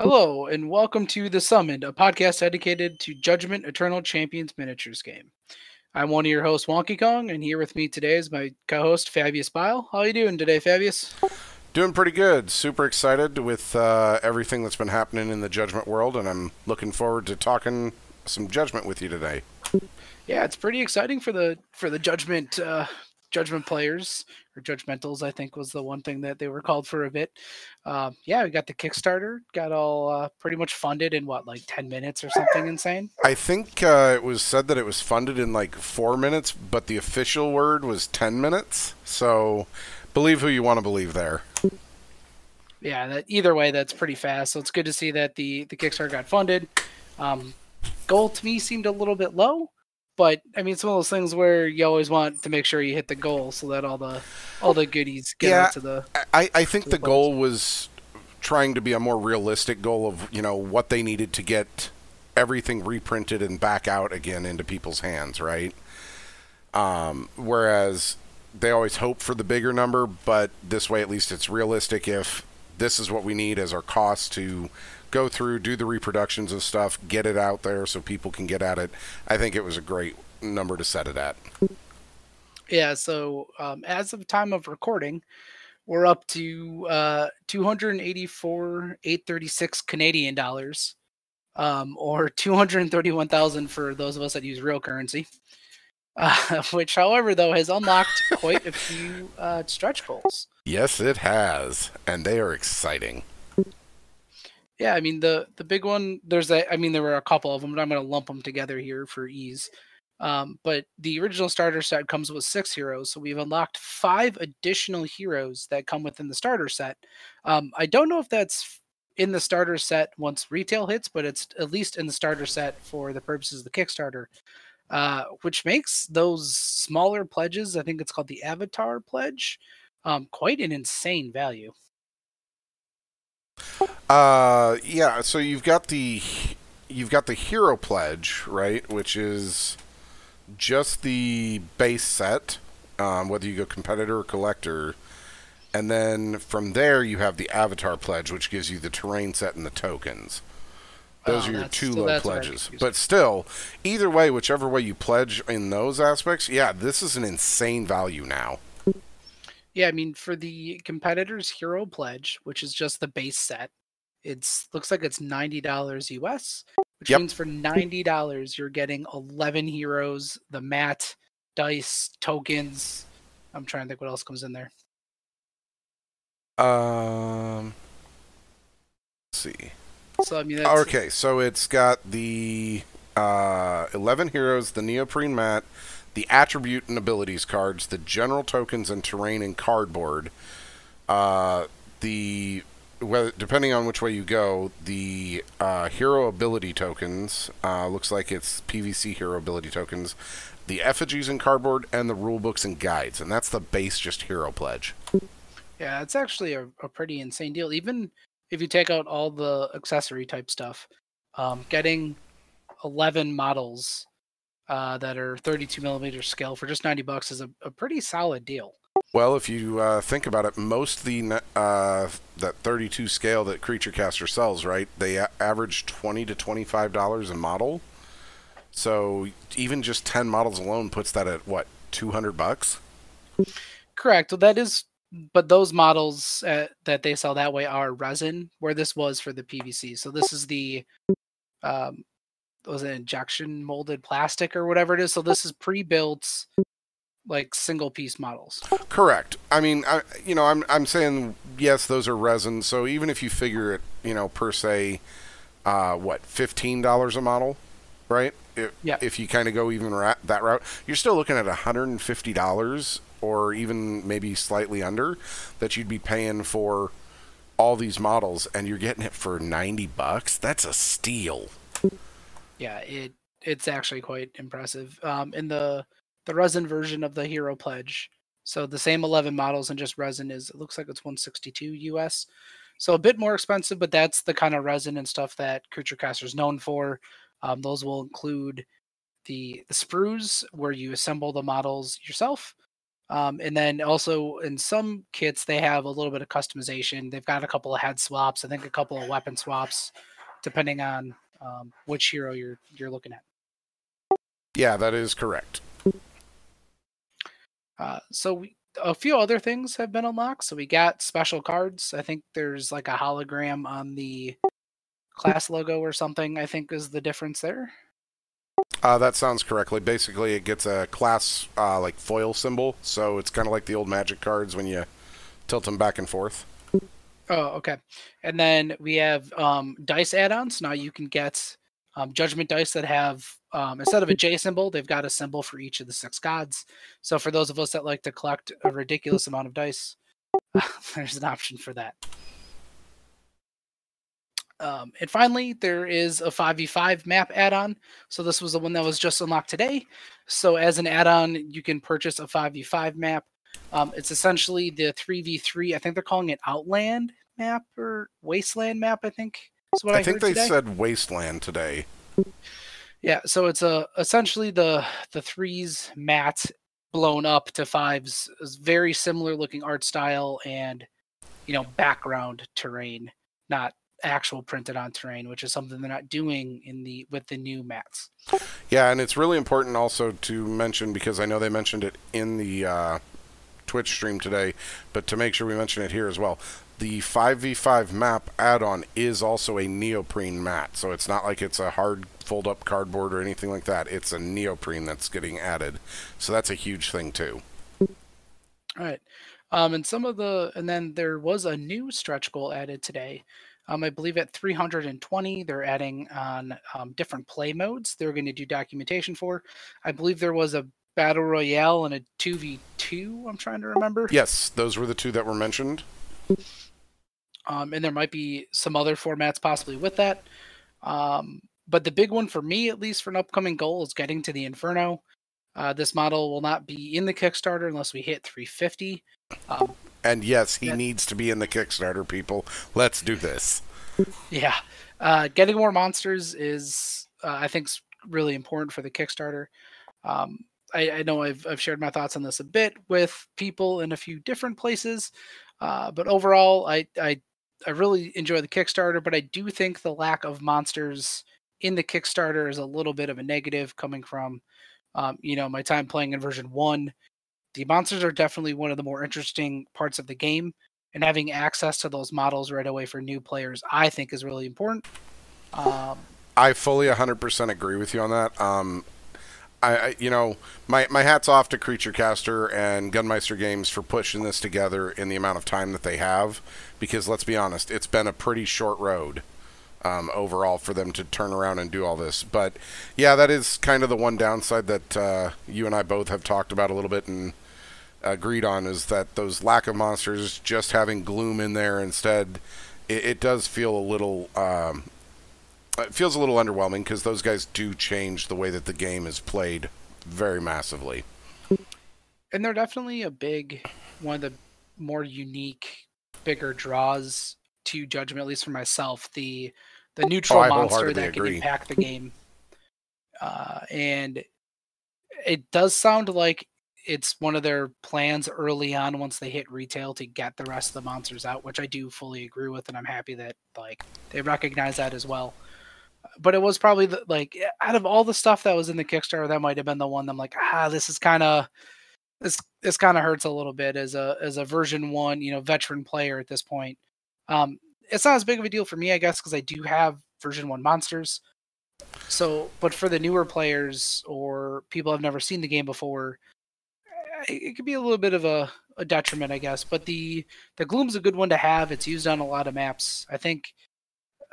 Hello, and welcome to The Summoned, a podcast dedicated to Judgment Eternal Champions miniatures game. I'm one of your hosts, Wonky Kong, and here with me today is my co-host, Fabius Bile. How are you doing today, Fabius? Doing pretty good. Super excited with uh, everything that's been happening in the Judgment world, and I'm looking forward to talking some Judgment with you today. Yeah, it's pretty exciting for the for the Judgment uh, Judgment players or Judgmentals. I think was the one thing that they were called for a bit. Uh, yeah, we got the Kickstarter, got all uh, pretty much funded in what like ten minutes or something insane. I think uh, it was said that it was funded in like four minutes, but the official word was ten minutes. So believe who you want to believe there. Yeah, that either way, that's pretty fast. So it's good to see that the the Kickstarter got funded. Um, goal to me seemed a little bit low but I mean, it's one of those things where you always want to make sure you hit the goal so that all the all the goodies get Yeah, to the. I, I think the the goal was trying to be a more realistic goal of you know what they needed to get everything reprinted and back out again into people's hands, right? Um, whereas they always hope for the bigger number, but this way at least it's realistic. If this is what we need as our cost to go through, do the reproductions of stuff, get it out there so people can get at it, I think it was a great number to set it at. Yeah. So um, as of time of recording, we're up to uh, two hundred eighty-four eight thirty-six Canadian dollars, um, or two hundred thirty-one thousand for those of us that use real currency. Uh, which, however, though, has unlocked quite a few uh, stretch goals. Yes, it has, and they are exciting. Yeah, I mean the the big one. There's a. I mean there were a couple of them, but I'm going to lump them together here for ease. Um, but the original starter set comes with six heroes, so we've unlocked five additional heroes that come within the starter set. Um, I don't know if that's in the starter set once retail hits, but it's at least in the starter set for the purposes of the Kickstarter, uh, which makes those smaller pledges. I think it's called the Avatar Pledge. Um, quite an insane value. Uh, yeah. So you've got the you've got the hero pledge, right? Which is just the base set, um, whether you go competitor or collector, and then from there you have the avatar pledge, which gives you the terrain set and the tokens. Those Oh, are your two low that's where I get pledges. But still, either way, whichever way you pledge in those aspects, yeah, this is an insane value now. Yeah, I mean for the competitor's hero pledge, which is just the base set, it's looks like it's ninety dollars US, which Yep. means for ninety dollars you're getting eleven heroes, the mat, dice, tokens. I'm trying to think what else comes in there. Um, let's see. So I mean, Okay, so it's got the uh, 11 heroes, the neoprene mat, the attribute and abilities cards, the general tokens and terrain and cardboard. Uh, the whether, depending on which way you go, the uh, hero ability tokens uh, looks like it's PVC hero ability tokens, the effigies and cardboard, and the rule books and guides, and that's the base just hero pledge. yeah, it's actually a, a pretty insane deal. Even if you take out all the accessory type stuff, um, getting eleven models uh, that are 32 millimeter scale for just 90 bucks is a, a pretty solid deal. Well, if you uh, think about it, most the uh, that 32 scale that Creature Caster sells, right? They average 20 to 25 dollars a model. So even just 10 models alone puts that at what 200 bucks. Correct. Well, that is, but those models uh, that they sell that way are resin, where this was for the PVC. So this is the, um, was an injection molded plastic or whatever it is. So this is pre-built, like single piece models. Correct. I mean, I, you know, I'm I'm saying yes, those are resin. So even if you figure it, you know, per se, uh, what fifteen dollars a model, right? If, Yeah. If you kind of go even ra- that route, you're still looking at hundred and fifty dollars, or even maybe slightly under, that you'd be paying for all these models, and you're getting it for ninety bucks. That's a steal. Yeah, it it's actually quite impressive. Um, in the the resin version of the Hero Pledge, so the same 11 models and just resin is it looks like it's 162 US. So a bit more expensive, but that's the kind of resin and stuff that Creature Caster is known for. Um, those will include the the sprues where you assemble the models yourself. Um, and then also in some kits, they have a little bit of customization. They've got a couple of head swaps, I think a couple of weapon swaps, depending on um, which hero you're you're looking at. Yeah, that is correct. Uh, so we, a few other things have been unlocked. So we got special cards. I think there's like a hologram on the class logo or something. I think is the difference there. Uh, that sounds correctly. Basically, it gets a class uh, like foil symbol, so it's kind of like the old Magic cards when you tilt them back and forth. Oh, okay. And then we have um, dice add-ons. Now you can get um, judgment dice that have um, instead of a J symbol, they've got a symbol for each of the six gods. So for those of us that like to collect a ridiculous amount of dice, there's an option for that. Um, and finally, there is a 5v5 map add-on. So this was the one that was just unlocked today. So as an add-on, you can purchase a 5v5 map. Um, it's essentially the 3v3. I think they're calling it Outland map or Wasteland map. I think. what I, I think they today. said Wasteland today. Yeah, so it's a essentially the the threes mat blown up to fives. Very similar looking art style and you know background terrain, not actual printed on terrain, which is something they're not doing in the with the new mats. Yeah, and it's really important also to mention because I know they mentioned it in the uh, Twitch stream today, but to make sure we mention it here as well. The 5v5 map add-on is also a neoprene mat, so it's not like it's a hard fold-up cardboard or anything like that. It's a neoprene that's getting added, so that's a huge thing too. All right, um, and some of the and then there was a new stretch goal added today. Um, I believe at 320, they're adding on um, different play modes. They're going to do documentation for. I believe there was a battle royale and a 2v2. I'm trying to remember. Yes, those were the two that were mentioned. Um, and there might be some other formats possibly with that. Um, but the big one for me, at least for an upcoming goal, is getting to the Inferno. Uh, this model will not be in the Kickstarter unless we hit 350. Um, and yes, he needs to be in the Kickstarter, people. Let's do this. Yeah. Uh, getting more monsters is, uh, I think, really important for the Kickstarter. Um, I, I, know I've, I've shared my thoughts on this a bit with people in a few different places, uh, but overall, I, I I really enjoy the Kickstarter, but I do think the lack of monsters in the Kickstarter is a little bit of a negative coming from, um, you know, my time playing in version one the monsters are definitely one of the more interesting parts of the game, and having access to those models right away for new players, I think, is really important. Um, I fully 100% agree with you on that. Um, I, I, you know, my, my hat's off to Creature Caster and Gunmeister Games for pushing this together in the amount of time that they have, because let's be honest, it's been a pretty short road. Um, overall for them to turn around and do all this. But yeah, that is kind of the one downside that uh, you and I both have talked about a little bit and agreed on is that those lack of monsters, just having gloom in there instead, it, it does feel a little. Um, it feels a little underwhelming because those guys do change the way that the game is played very massively. And they're definitely a big, one of the more unique, bigger draws to Judgment, at least for myself. The the neutral oh, monster that can impact the game, uh, and it does sound like it's one of their plans early on once they hit retail to get the rest of the monsters out, which I do fully agree with, and I'm happy that like they recognize that as well. But it was probably the, like out of all the stuff that was in the Kickstarter, that might have been the one I'm like, ah, this is kind of this this kind of hurts a little bit as a as a version one, you know, veteran player at this point. Um, it's not as big of a deal for me, I guess, because I do have version one monsters. So, but for the newer players or people have never seen the game before, it could be a little bit of a, a detriment, I guess. But the the gloom's a good one to have. It's used on a lot of maps. I think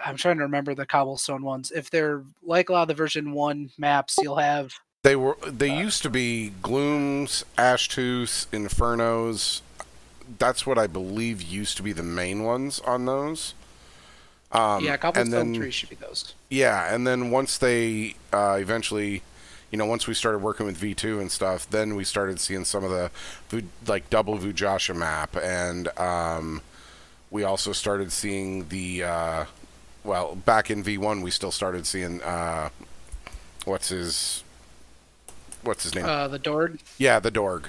I'm trying to remember the cobblestone ones. If they're like a lot of the version one maps, you'll have they were they uh, used to be glooms, ashtooth, infernos. That's what I believe used to be the main ones on those. Um, yeah, cobblestone then, should be those. Yeah, and then once they uh, eventually you know, once we started working with V2 and stuff, then we started seeing some of the like double Vujasha map, and um, we also started seeing the uh, well, back in V1, we still started seeing uh, what's his what's his name? Uh, the Dorg. Yeah, the Dorg.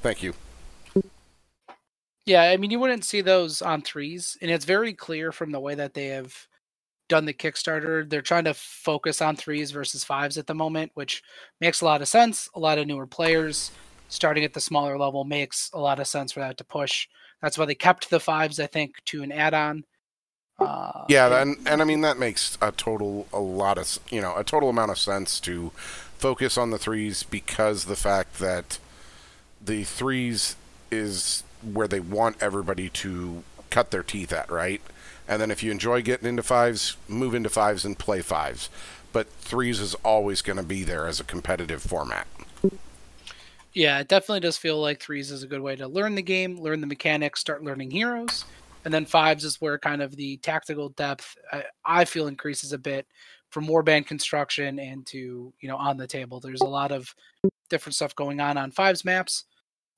Thank you. Yeah, I mean, you wouldn't see those on threes, and it's very clear from the way that they have done the Kickstarter. They're trying to focus on threes versus fives at the moment, which makes a lot of sense. A lot of newer players starting at the smaller level makes a lot of sense for that to push. That's why they kept the fives, I think, to an add-on. Uh, yeah, and and I mean that makes a total a lot of you know a total amount of sense to focus on the threes because the fact that the threes is where they want everybody to cut their teeth at, right? And then if you enjoy getting into fives, move into fives and play fives. But threes is always going to be there as a competitive format. Yeah, it definitely does feel like threes is a good way to learn the game, learn the mechanics, start learning heroes. And then fives is where kind of the tactical depth I, I feel increases a bit from warband construction and to you know on the table. There's a lot of different stuff going on on fives maps,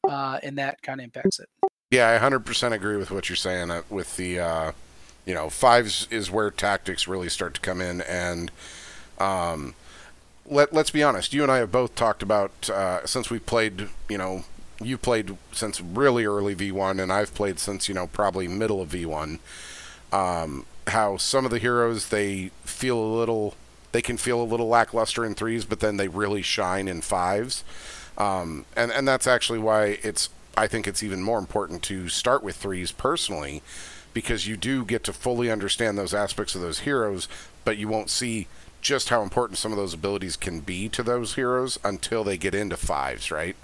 uh, and that kind of impacts it. Yeah, I 100% agree with what you're saying. Uh, with the, uh, you know, fives is where tactics really start to come in, and um, let let's be honest. You and I have both talked about uh, since we played, you know, you played since really early V1, and I've played since you know probably middle of V1. Um, how some of the heroes they feel a little, they can feel a little lackluster in threes, but then they really shine in fives. Um, and and that's actually why it's I think it's even more important to start with threes personally, because you do get to fully understand those aspects of those heroes, but you won't see just how important some of those abilities can be to those heroes until they get into fives, right?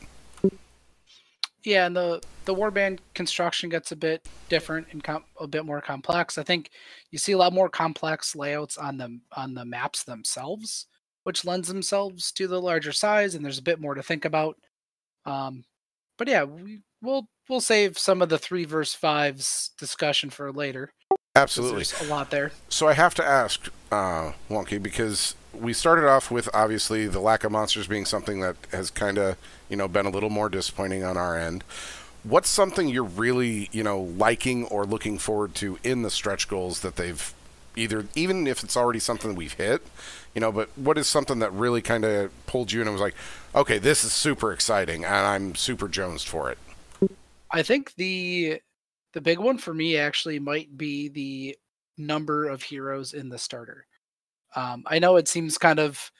Yeah, and the the warband construction gets a bit different and com- a bit more complex. I think you see a lot more complex layouts on the on the maps themselves, which lends themselves to the larger size, and there's a bit more to think about. Um, but yeah, we, we'll we'll save some of the three verse fives discussion for later. Absolutely, a lot there. So I have to ask, uh, Wonky, because we started off with obviously the lack of monsters being something that has kind of you know been a little more disappointing on our end. What's something you're really you know liking or looking forward to in the stretch goals that they've either even if it's already something we've hit, you know, but what is something that really kind of pulled you in and was like, okay, this is super exciting and I'm super jonesed for it. I think the the big one for me actually might be the number of heroes in the starter. Um, I know it seems kind of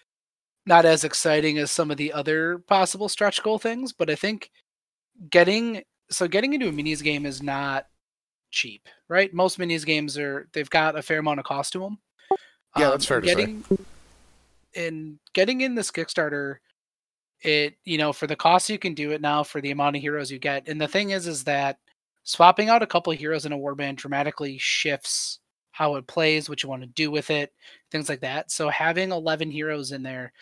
not as exciting as some of the other possible stretch goal things, but I think getting so getting into a minis game is not cheap, right? Most minis games are they've got a fair amount of cost to them. Yeah, um, that's fair getting, to say. And getting in this Kickstarter, it you know for the cost you can do it now for the amount of heroes you get. And the thing is, is that swapping out a couple of heroes in a warband dramatically shifts how it plays, what you want to do with it, things like that. So having 11 heroes in there,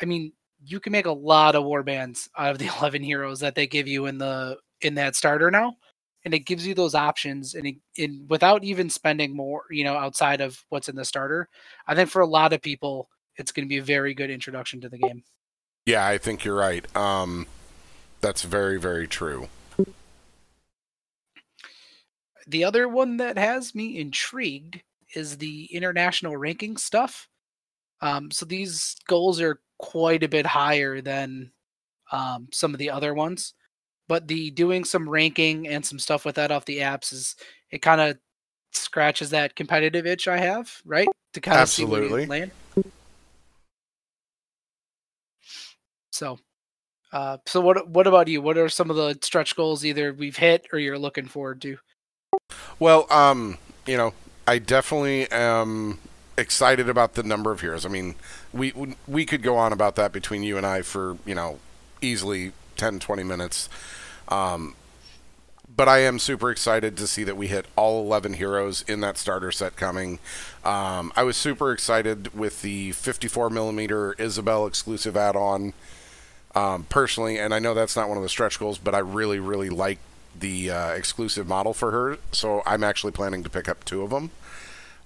I mean, you can make a lot of warbands out of the 11 heroes that they give you in the in that starter now and it gives you those options and it, without even spending more you know outside of what's in the starter i think for a lot of people it's going to be a very good introduction to the game. Yeah i think you're right. Um that's very very true. The other one that has me intrigued is the international ranking stuff. Um, so these goals are quite a bit higher than um, some of the other ones, but the doing some ranking and some stuff with that off the apps is it kind of scratches that competitive itch I have, right? To kind of you land. So, uh, so what what about you? What are some of the stretch goals either we've hit or you're looking forward to? Well, um, you know, I definitely am excited about the number of heroes. I mean, we we could go on about that between you and I for you know easily 10, 20 minutes. Um, but I am super excited to see that we hit all 11 heroes in that starter set coming. Um, I was super excited with the 54 millimeter Isabel exclusive add-on um, personally, and I know that's not one of the stretch goals, but I really, really like the uh, exclusive model for her, so I'm actually planning to pick up two of them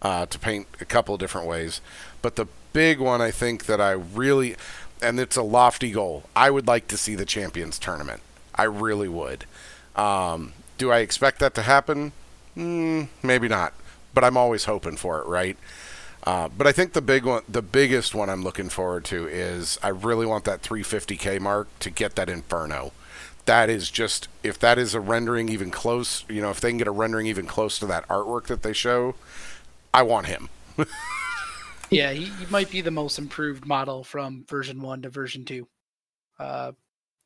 uh, to paint a couple different ways. But the big one, I think that I really, and it's a lofty goal. I would like to see the Champions Tournament. I really would. Um, do I expect that to happen? Mm, maybe not, but I'm always hoping for it, right? Uh, but I think the big one, the biggest one I'm looking forward to is I really want that 350k mark to get that Inferno that is just if that is a rendering even close, you know, if they can get a rendering even close to that artwork that they show, I want him. yeah, he, he, might be the most improved model from version one to version two. Uh,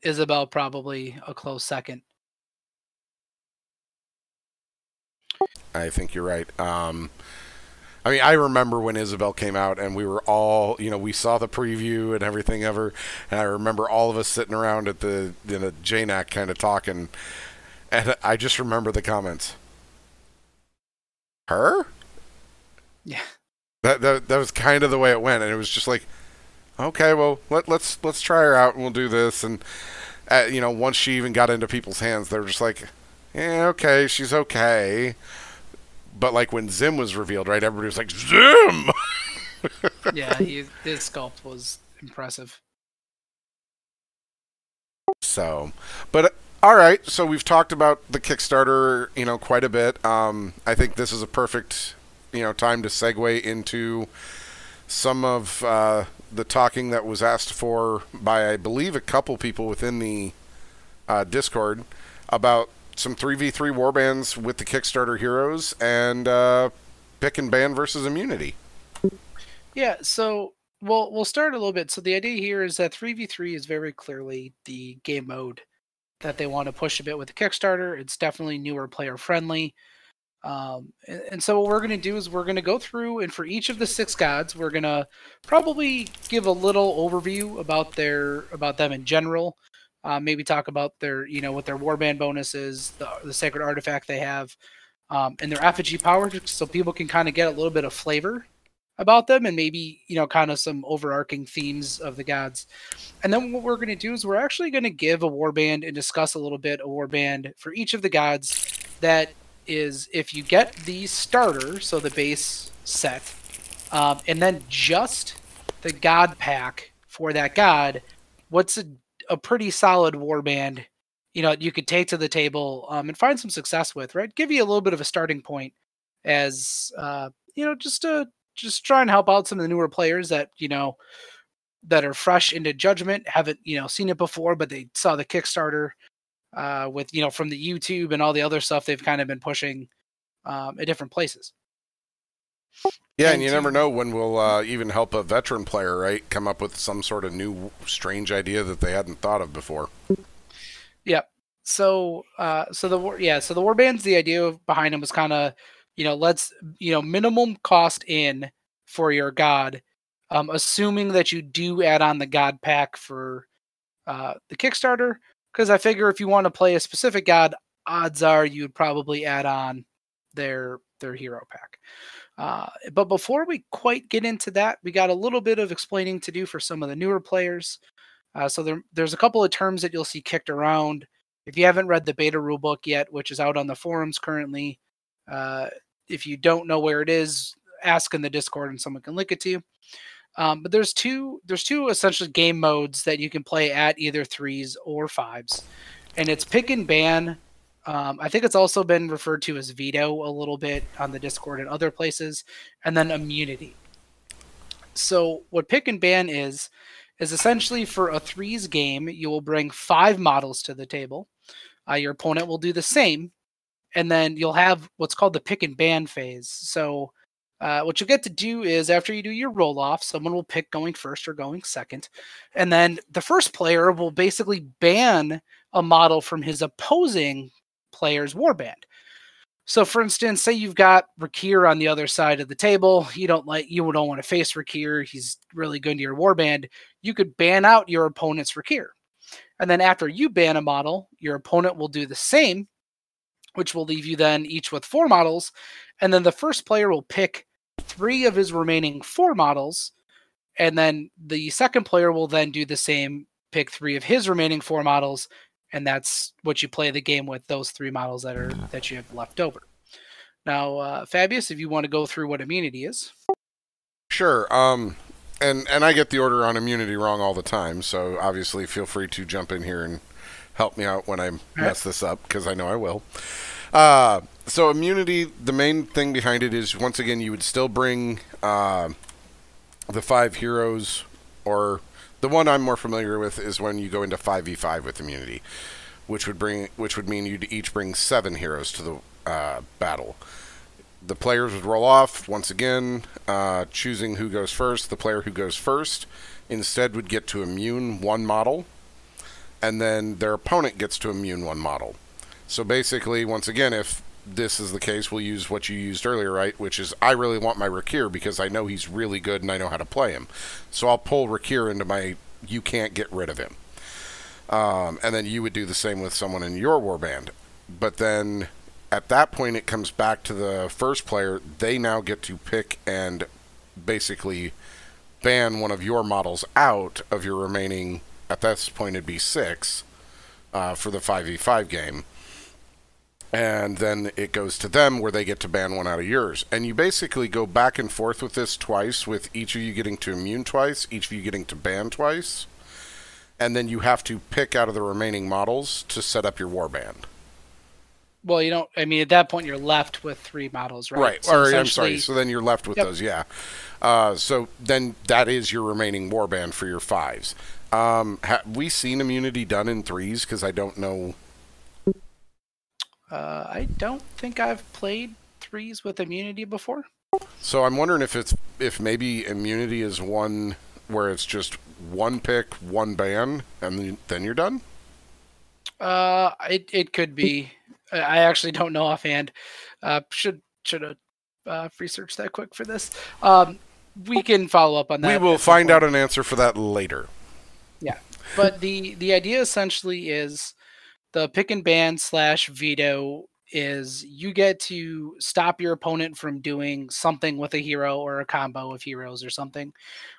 Isabelle probably a close second. I think you're right. Um, I mean, I remember when Isabelle came out, and we were all, you know, we saw the preview and everything ever, and I remember all of us sitting around at the in a JNAC kind of talking, and I just remember the comments. Her? Yeah. That that that was kind of the way it went, and it was just like, okay, well, let let's let's try her out, and we'll do this, and uh, you know, once she even got into people's hands, they were just like, yeah, okay, she's okay but like when Zhim was revealed, right? Everybody was like Zhim. yeah, he, his sculpt was impressive. So, but all right. So we've talked about the Kickstarter, you know, quite a bit. Um, I think this is a perfect, you know, time to segue into some of uh, the talking that was asked for by, I believe, a couple people within the uh, Discord about some 3v3 warbands with the Kickstarter heroes and uh, pick and ban versus immunity. Yeah, so we'll we'll start a little bit. So the idea here is that 3v3 is very clearly the game mode that they want to push a bit with the Kickstarter. It's definitely newer player friendly. Um, and, and, so what we're going to do is we're going to go through and for each of the six gods, we're going to probably give a little overview about their about them in general. Uh, maybe talk about their, you know, what their warband bonus is, the, the sacred artifact they have, um, and their effigy power, so people can kind of get a little bit of flavor about them, and maybe you know, kind of some overarching themes of the gods. And then what we're going to do is we're actually going to give a warband and discuss a little bit a warband for each of the gods. That is, if you get the starter, so the base set, um, and then just the god pack for that god, what's a a pretty solid warband, you know, you could take to the table um, and find some success with, right? Give you a little bit of a starting point as, uh, you know, just to just try and help out some of the newer players that, you know, that are fresh into judgment, haven't, you know, seen it before, but they saw the Kickstarter uh, with, you know, from the YouTube and all the other stuff they've kind of been pushing um, at different places. Yeah, and, you never know when we'll uh, even help a veteran player, right? Come up with some sort of new strange idea that they hadn't thought of before. Yep. So, uh, so the war, yeah, so the war bands. the idea behind them was kind of, you know, let's you know minimum cost in for your god, um, assuming that you do add on the god pack for uh, the Kickstarter. Because I figure if you want to play a specific god, odds are you'd probably add on their their hero pack. Uh, but before we quite get into that, we got a little bit of explaining to do for some of the newer players. Uh, so there, there's a couple of terms that you'll see kicked around. If you haven't read the beta rulebook yet, which is out on the forums currently, uh, if you don't know where it is, ask in the Discord and someone can link it to you. Um, but there's two there's two essentially game modes that you can play at either threes or fives, and it's pick and ban um, I think it's also been referred to as veto a little bit on the Discord and other places, and then immunity. So what pick and ban is is essentially for a threes game, you will bring five models to the table. Uh, your opponent will do the same, and then you'll have what's called the pick and ban phase. So uh, what you'll get to do is after you do your roll off, someone will pick going first or going second. And then the first player will basically ban a model from his opposing player's warband. So, for instance, say you've got Rakkir on the other side of the table. You don't like you don't want to face Rakkir. He's really good to your warband. You could ban out your opponent's Rakkir, and then after you ban a model, your opponent will do the same, which will leave you then each with four models, and then the first player will pick three of his remaining four models, and then the second player will then do the same, pick three of his remaining four models, and that's what you play the game with those three models that are that you have left over. Now, uh, Fabius, if you want to go through what immunity is. Sure. Um, and and I get the order on immunity wrong all the time, so obviously feel free to jump in here and help me out when I mess this up because I know I will. Uh, so immunity, the main thing behind it is once again you would still bring uh, the five heroes or the one I'm more familiar with is when you go into 5v5 with immunity, which would bring which would mean you'd each bring seven heroes to the uh, battle. The players would roll off once again, uh, choosing who goes first. The player who goes first instead would get to immune one model, and then their opponent gets to immune one model. So basically, once again, if this is the case, we'll use what you used earlier, right? Which is I really want my Rakkir because I know he's really good and I know how to play him. So I'll pull Rakkir into my you can't get rid of him. Um, and then you would do the same with someone in your warband. But then at that point, it comes back to the first player. They now get to pick and basically ban one of your models out of your remaining. At this point, it'd be six uh, for the 5v5 game and then it goes to them where they get to ban one out of yours. And you basically go back and forth with this twice, with each of you getting to immune twice, each of you getting to ban twice, and then you have to pick out of the remaining models to set up your warband. Well, you don't. I mean, at that point, you're left with three models, right? Right. So or I'm sorry. So then you're left with yep. those. Yeah. Uh, so then that is your remaining warband for your fives. Um, have we seen immunity done in threes? Because I don't know uh, I don't think I've played threes with immunity before. So I'm wondering if it's if maybe immunity is one where it's just one pick, one ban, and then you're done. Uh, it it could be. I actually don't know offhand. Uh, should should have uh, researched that quick for this. Um, we can follow up on that. We will find out an answer for that later. Yeah, but the the idea essentially is the pick and ban slash veto is you get to stop your opponent from doing something with a hero or a combo of heroes or something.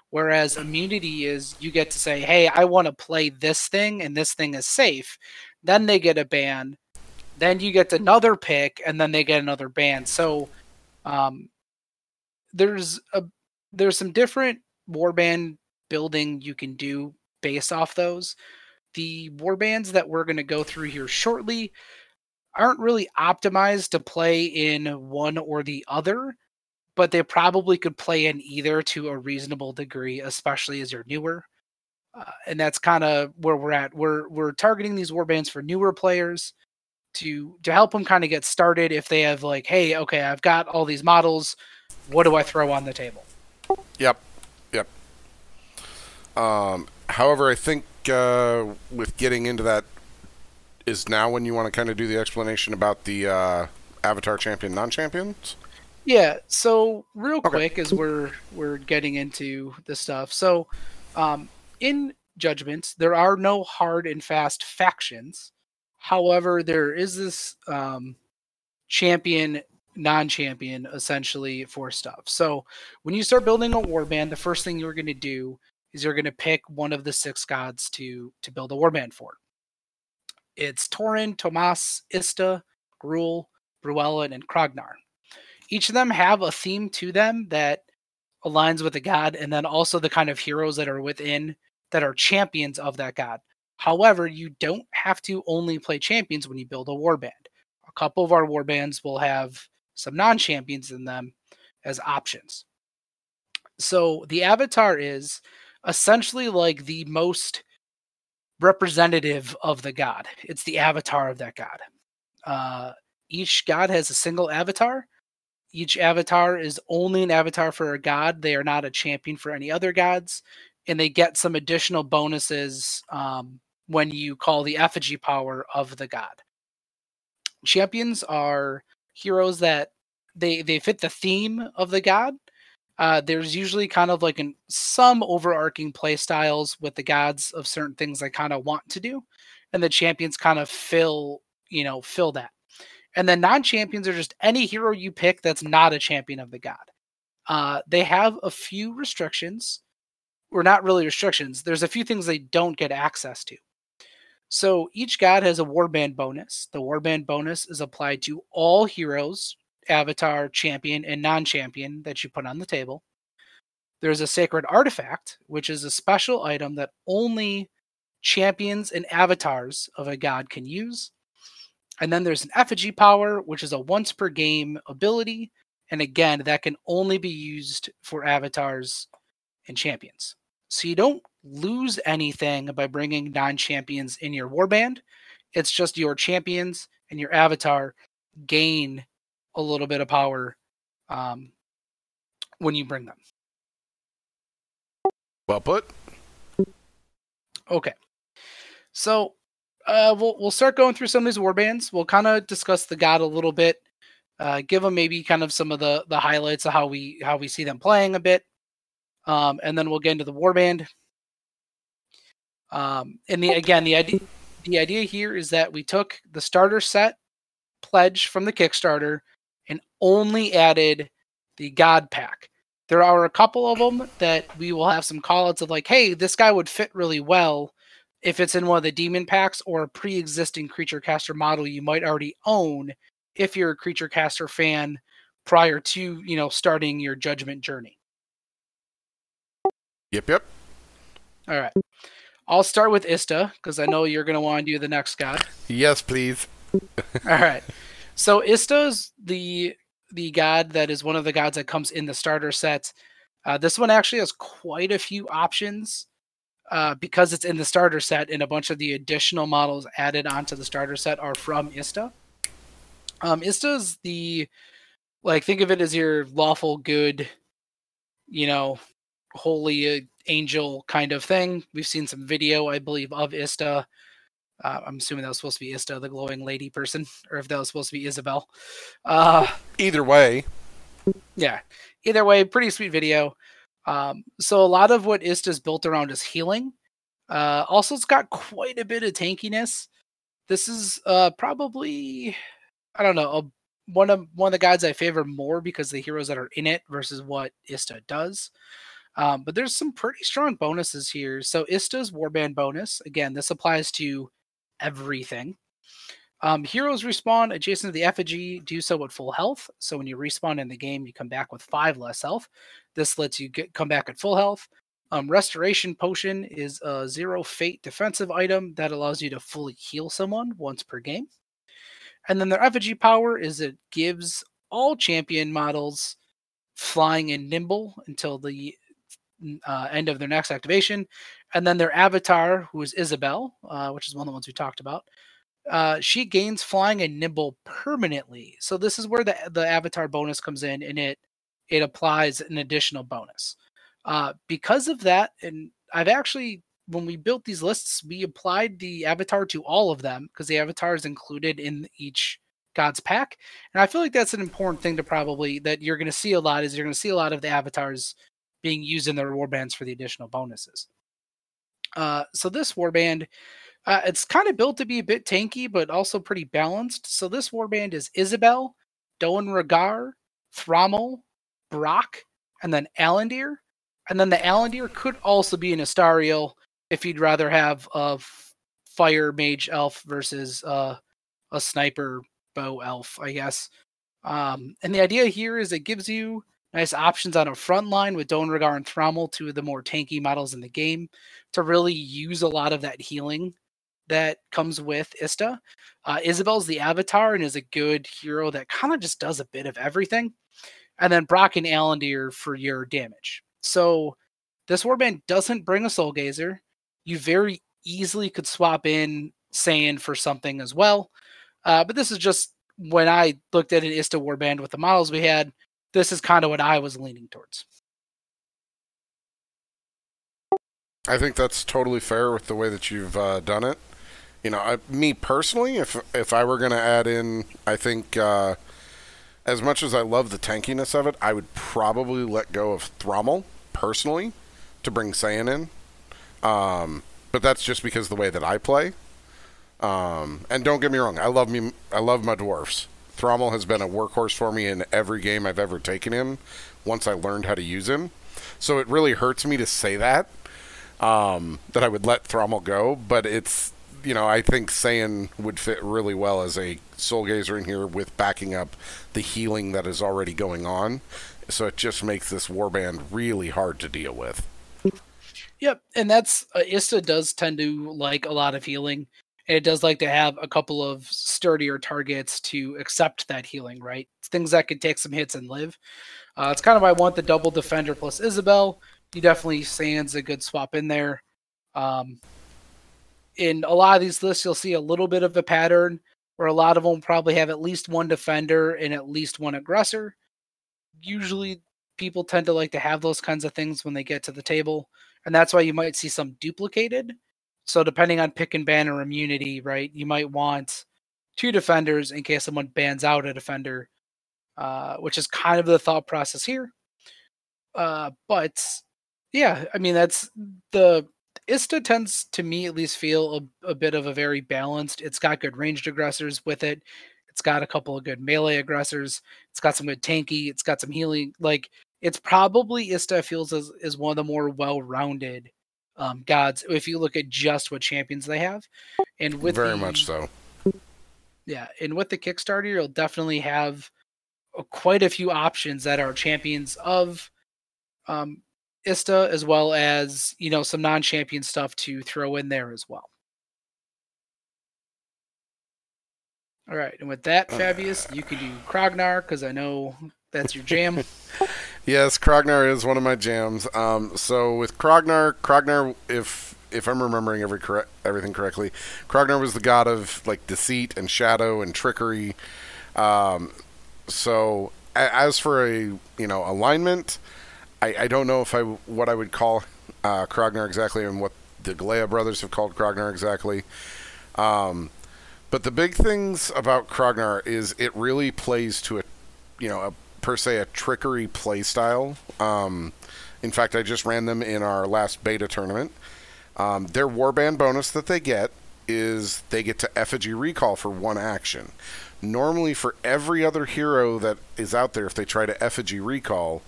Whereas immunity is you get to say, hey, I want to play this thing and this thing is safe. Then they get a ban. Then you get another pick and then they get another ban. So um, there's a there's some different warband building you can do based off those the warbands that we're going to go through here shortly aren't really optimized to play in one or the other, but they probably could play in either to a reasonable degree, especially as you're newer. Uh, and that's kind of where we're at. We're we're targeting these warbands for newer players to to help them kind of get started if they have like, hey, okay, I've got all these models. What do I throw on the table? Yep, yep. Um, however, I think uh, with getting into that is now when you want to kind of do the explanation about the uh, Avatar champion, non-champions. Yeah. So real okay. quick, as we're we're getting into the stuff. So, um, in Judgments, there are no hard and fast factions. However, there is this um, champion, non-champion, essentially for stuff. So when you start building a warband, the first thing you're going to do is you're going to pick one of the six gods to to build a warband for. It's Torin, Tomas, Ista, Gruul, Bruellen, and Krognar. Each of them have a theme to them that aligns with the god, and then also the kind of heroes that are within that are champions of that god. However, you don't have to only play champions when you build a warband. A couple of our warbands will have some non-champions in them as options. So the avatar is essentially like the most representative of the god. It's the avatar of that god. Uh, each god has a single avatar. Each avatar is only an avatar for a god. They are not a champion for any other gods, and they get some additional bonuses um, when you call the effigy power of the god. Champions are heroes that they they fit the theme of the god uh, there's usually kind of like an, some overarching play styles with the gods of certain things I kind of want to do, and the champions kind of fill you know fill that. And then non-champions are just any hero you pick that's not a champion of the god. Uh, they have a few restrictions, or not really restrictions. There's a few things they don't get access to. So each god has a warband bonus. The warband bonus is applied to all heroes avatar, champion, and non champion that you put on the table. There's a sacred artifact, which is a special item that only champions and avatars of a god can use. And then there's an effigy power, which is a once per game ability. And again, that can only be used for avatars and champions. So you don't lose anything by bringing non champions in your warband. It's just your champions and your avatar gain a little bit of power um, when you bring them. Well put. Okay. So uh, we'll we'll start going through some of these war bands. We'll kind of discuss the god a little bit, uh, give them maybe kind of some of the the highlights of how we how we see them playing a bit, um, and then we'll get into the war band. Um, and the again the idea the idea here is that we took the starter set pledge from the Kickstarter only added the God pack. There are a couple of them that we will have some callouts of like, hey, this guy would fit really well if it's in one of the demon packs or a pre-existing creature caster model you might already own if you're a creature caster fan prior to you know starting your judgment journey Yep, yep. all right i'll start with ista because i know you're going to want to do the next god Yes, please. all right so ista's the the god that is one of the gods that comes in the starter set uh, this one actually has quite a few options uh, because it's in the starter set and a bunch of the additional models added onto the starter set are from Ista. Um, Ista's the like think of it as your lawful good, you know, holy uh, angel kind of thing. We've seen some video, I believe, of Ista. Uh, I'm assuming that was supposed to be Ista, the glowing lady person, or if that was supposed to be Isabel. Uh, Either way, yeah. Either way, pretty sweet video. Um, so a lot of what Ista's built around is healing. Uh, also, it's got quite a bit of tankiness. This is uh, probably, I don't know, a, one of one of the guys I favor more because the heroes that are in it versus what Ista does. Um, but there's some pretty strong bonuses here. So Ista's Warband bonus, again, this applies to everything. Um, heroes respawn adjacent to the effigy do so at full health. So when you respawn in the game, you come back with five less health. This lets you get come back at full health. Um, Restoration Potion is a zero fate defensive item that allows you to fully heal someone once per game. And then their effigy power is it gives all champion models flying and nimble until the uh, end of their next activation. And then their avatar, who is Isabel, uh, which is one of the ones we talked about, uh, she gains flying and nimble permanently. So this is where the the avatar bonus comes in, and it it applies an additional bonus. Uh, because of that, and I've actually when we built these lists, we applied the avatar to all of them because the avatar is included in each God's pack, and I feel like that's an important thing to probably that you're going to see a lot is you're going to see a lot of the avatars being used in the reward bands for the additional bonuses. Uh, so this warband uh, it's kind of built to be a bit tanky, but also pretty balanced. So this warband is Isabel, Doenrakkar, Thrommel, Brock, and then Alandir. And then the Alandir could also be an Astariel if you'd rather have a fire mage elf versus uh, a sniper bow elf, I guess. Um, and the idea here is it gives you nice options on a front line with Ragar and Thrommel, two of the more tanky models in the game, to really use a lot of that healing that comes with Ista. Uh, Isabel's the avatar and is a good hero that kind of just does a bit of everything. And then Brock and Alandir for your damage. So this warband doesn't bring a Soul Gazer. You very easily could swap in Saiyin for something as well. Uh, but this is just when I looked at an Ista warband with the models we had, this is kind of what I was leaning towards. I think that's totally fair with the way that you've uh, done it you know, I, me personally, if if I were going to add in, I think uh, as much as I love the tankiness of it, I would probably let go of Thrommel personally to bring Saiyin in. Um, but that's just because the way that I play. Um, and don't get me wrong, I love me, I love my dwarfs. Thrommel has been a workhorse for me in every game I've ever taken him. Once I learned how to use him, so it really hurts me to say that um, that I would let Thrommel go, but it's you know, I think Saiyin would fit really well as a Soul Gazer in here with backing up the healing that is already going on. So it just makes this warband really hard to deal with. Yep, and that's uh, Ista does tend to like a lot of healing. And it does like to have a couple of sturdier targets to accept that healing, right? Things that could take some hits and live. Uh, it's kind of I want the double defender plus Isabel. You definitely Saiyin's a good swap in there. Um, in a lot of these lists, you'll see a little bit of a pattern where a lot of them probably have at least one defender and at least one aggressor. Usually, people tend to like to have those kinds of things when they get to the table, and that's why you might see some duplicated. So, depending on pick and ban or immunity, right, you might want two defenders in case someone bans out a defender, uh, which is kind of the thought process here. Uh, but yeah, I mean that's the Ista tends to me at least feel a, a, bit of a very balanced. It's got good ranged aggressors with it. It's got a couple of good melee aggressors. It's got some good tanky. It's got some healing. Like it's probably Ista feels as is one of the more well-rounded um, gods if you look at just what champions they have. And with very the, much so. Yeah, and with the Kickstarter, you'll definitely have a, quite a few options that are champions of um, Ista as well as you know some non-champion stuff to throw in there as well. All right, and with that, Fabius, you can do Krognar because I know that's your jam. yes, Krognar is one of my jams. Um, so with Krognar, Krognar, if if I'm remembering every everything correctly, Krognar was the god of like deceit and shadow and trickery. Um, so as for a you know alignment, I, I don't know if I what I would call uh, Krognar exactly and what the Galea brothers have called Krognar exactly. Um, but the big things about Krognar is it really plays to a, you know, a, per se a trickery play style. Um, in fact, I just ran them in our last beta tournament. Um, their warband bonus that they get is they get to effigy recall for one action. Normally, for every other hero that is out there, if they try to effigy recall,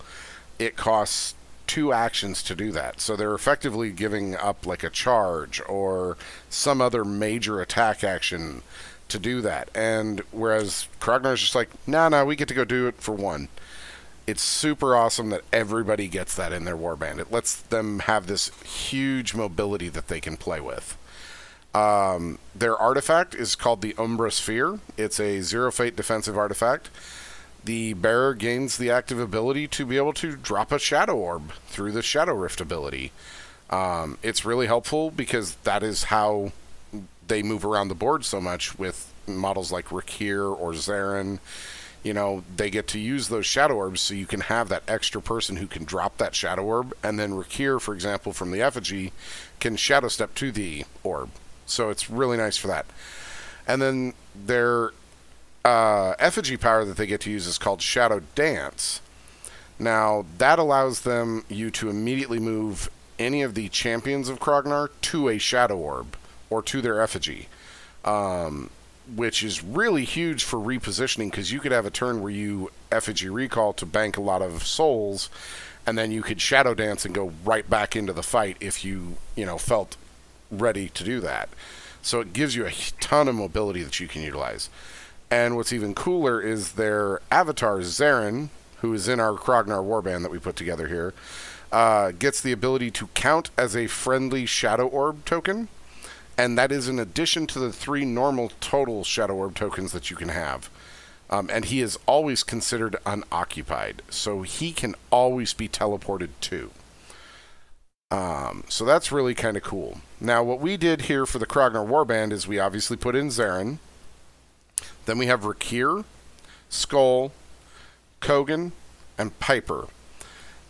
it costs two actions to do that. So they're effectively giving up like a charge or some other major attack action to do that. And whereas Krognar's just like, nah, nah, we get to go do it for one. It's super awesome that everybody gets that in their warband. It lets them have this huge mobility that they can play with. Um, their artifact is called the Umbra Sphere. It's a zero fate defensive artifact the bearer gains the active ability to be able to drop a shadow orb through the shadow rift ability. Um, it's really helpful because that is how they move around the board so much with models like Rakkir or Zarin. You know, they get to use those shadow orbs so you can have that extra person who can drop that shadow orb, and then Rakkir, for example, from the effigy, can shadow step to the orb. So it's really nice for that. And then their uh, effigy power that they get to use is called Shadow Dance. Now, that allows them you to immediately move any of the champions of Krognar to a Shadow Orb or to their effigy, um, which is really huge for repositioning because you could have a turn where you effigy recall to bank a lot of souls, and then you could Shadow Dance and go right back into the fight if you you know felt ready to do that. So it gives you a ton of mobility that you can utilize. And what's even cooler is their avatar, Zarin, who is in our Krognar warband that we put together here, uh, gets the ability to count as a friendly Shadow Orb token. And that is in addition to the three normal total Shadow Orb tokens that you can have. Um, and he is always considered unoccupied, so he can always be teleported too. Um, so that's really kind of cool. Now, what we did here for the Krognar Warband is we obviously put in Zarin, then we have Rakkir, Skull, Kogan, and Piper.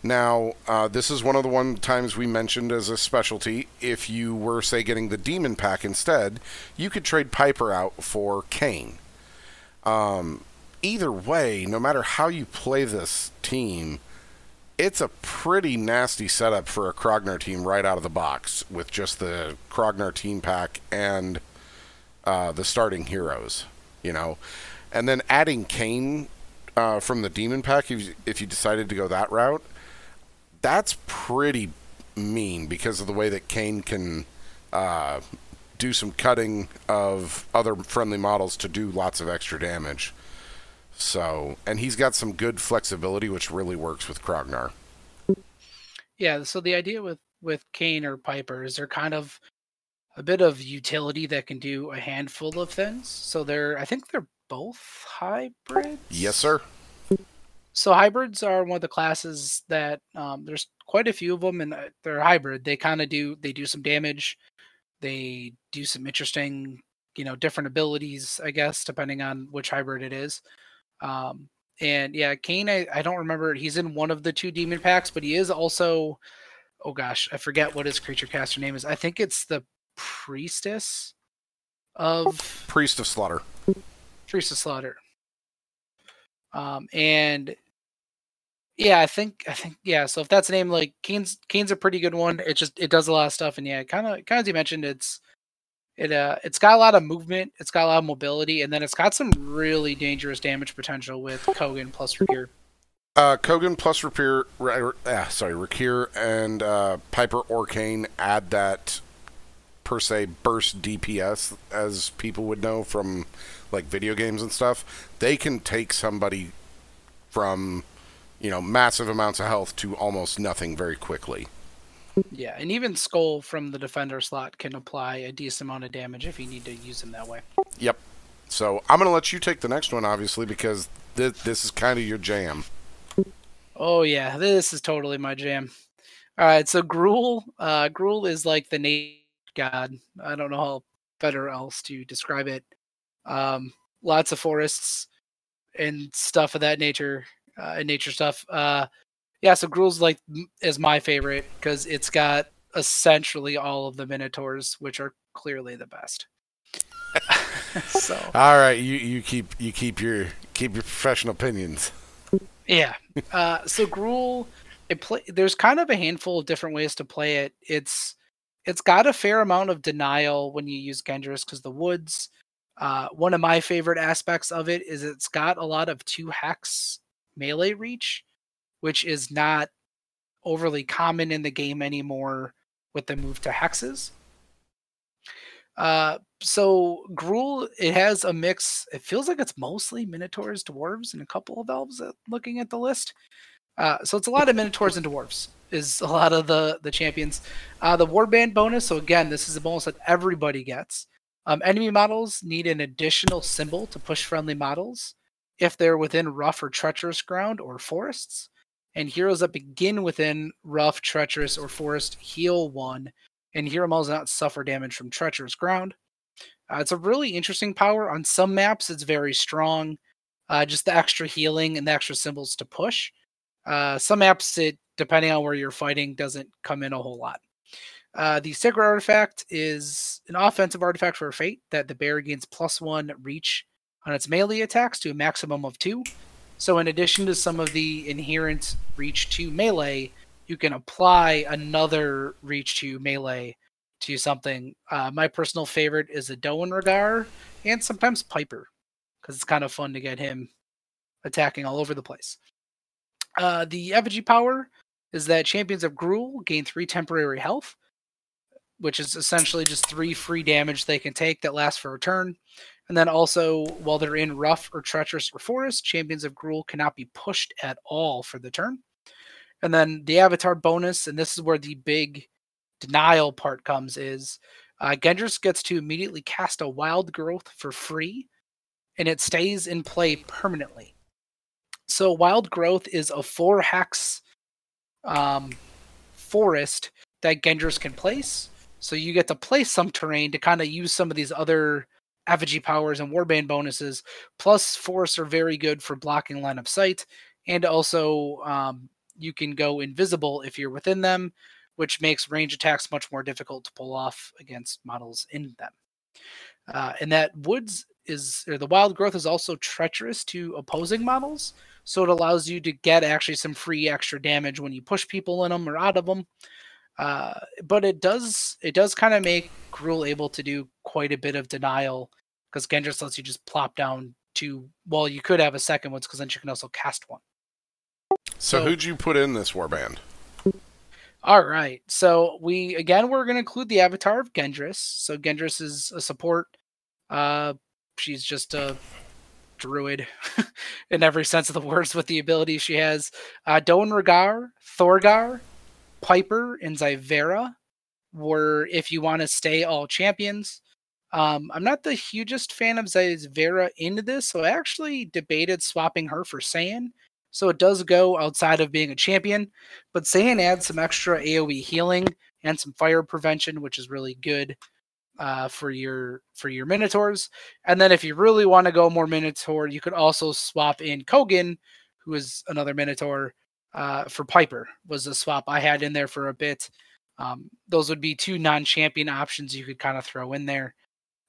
Now, uh, this is one of the one times we mentioned as a specialty. If you were, say, getting the Demon Pack instead, you could trade Piper out for Kayn. Um, either way, no matter how you play this team, it's a pretty nasty setup for a Krognar team right out of the box with just the Krognar team pack and uh, the starting heroes you know. And then adding Kayn uh, from the Demon Pack, if you, if you decided to go that route, that's pretty mean because of the way that Kane can uh, do some cutting of other friendly models to do lots of extra damage. So, and he's got some good flexibility, which really works with Krognar. Yeah. So the idea with with Kane or Piper is they're kind of a bit of utility that can do a handful of things. So they're, I think they're both hybrids. Yes, sir. So hybrids are one of the classes that um, there's quite a few of them, and uh, they're hybrid. They kind of do they do some damage. They do some interesting, you know, different abilities, I guess, depending on which hybrid it is. Um, and yeah, Kane, I, I don't remember. He's in one of the two demon packs, but he is also, oh gosh, I forget what his creature caster name is. I think it's the priestess of Priest of Slaughter. Priest of Slaughter. Um, and yeah, I think I think yeah. So if that's the name, like Kane's Kane's a pretty good one. It just it does a lot of stuff, and yeah, kind of kind of as you mentioned, it's it uh it's got a lot of movement, it's got a lot of mobility, and then it's got some really dangerous damage potential with Kogan plus Repair. Uh, Kogan plus Repair, uh, sorry, Rakkir and uh, Piper or Kane add that per se burst DPS, as people would know from like video games and stuff. They can take somebody from you know massive amounts of health to almost nothing very quickly. Yeah, and even Skull from the defender slot can apply a decent amount of damage if you need to use him that way. Yep. So I'm going to let you take the next one, obviously, because th- this is kind of your jam. Oh yeah, this is totally my jam. All right, so Gruul, uh, Gruul is like the nature god. I don't know how better else to describe it. Um, lots of forests and stuff of that nature, uh, and nature stuff. Uh, yeah, so Gruul's like is my favorite because it's got essentially all of the Minotaurs, which are clearly the best. so all right, you you keep you keep your keep your professional opinions. Yeah. Uh, so Gruul, it play. There's kind of a handful of different ways to play it. It's it's got a fair amount of denial when you use Gendris because the woods. Uh, one of my favorite aspects of it is it's got a lot of two hex melee reach which is not overly common in the game anymore with the move to hexes. Uh, so Gruul, it has a mix. It feels like it's mostly Minotaurs, Dwarves, and a couple of Elves. Looking at the list, uh, so it's a lot of Minotaurs and Dwarves. Is a lot of the the champions. Uh, the Warband bonus. So again, this is a bonus that everybody gets. Um, enemy models need an additional symbol to push friendly models if they're within rough or treacherous ground or forests and heroes that begin within rough, treacherous, or forest heal one, and hero models not suffer damage from treacherous ground. Uh, it's a really interesting power. On some maps, it's very strong. Uh, just the extra healing and the extra symbols to push. Uh, some maps, it depending on where you're fighting, doesn't come in a whole lot. Uh, the Sacred Artifact is an offensive artifact for Fate that the bear gains plus one reach on its melee attacks to a maximum of two. So, in addition to some of the inherent reach to melee, you can apply another reach to melee to something. Uh, my personal favorite is a Doenrakkar and sometimes Piper because it's kind of fun to get him attacking all over the place. Uh, the effigy power is that champions of Gruul gain three temporary health, which is essentially just three free damage they can take that lasts for a turn. And then also, while they're in rough or treacherous or forest, champions of Gruul cannot be pushed at all for the turn. And then the avatar bonus, and this is where the big denial part comes, is uh, Gendris gets to immediately cast a wild growth for free, and it stays in play permanently. So wild growth is a four hex um, forest that Gendris can place. So you get to place some terrain to kind of use some of these other effigy powers and warband bonuses. Plus, forests are very good for blocking line of sight, and also um, you can go invisible if you're within them, which makes range attacks much more difficult to pull off against models in them. Uh, and that woods is or the wild growth is also treacherous to opposing models, so it allows you to get actually some free extra damage when you push people in them or out of them. Uh, but it does it does kind of make Gruul able to do quite a bit of denial because Gendris lets you just plop down to well, you could have a second one because then you can also cast one. So, so who'd you put in this warband? All right. So we again we're gonna include the avatar of Gendris. So Gendris is a support. Uh she's just a druid in every sense of the words with the ability she has. Uh Doenrakkar, Thorgar, Piper and Zyvera were if you want to stay all champions. Um, I'm not the hugest fan of Zyvera into this, so I actually debated swapping her for Saiyin. So it does go outside of being a champion, but Saiyin adds some extra AoE healing and some fire prevention, which is really good. uh, for your for your Minotaurs. And then if you really want to go more Minotaur, you could also swap in Kogan, who is another Minotaur, uh, for Piper. Was a swap I had in there for a bit. Um, those would be two non-champion options you could kind of throw in there.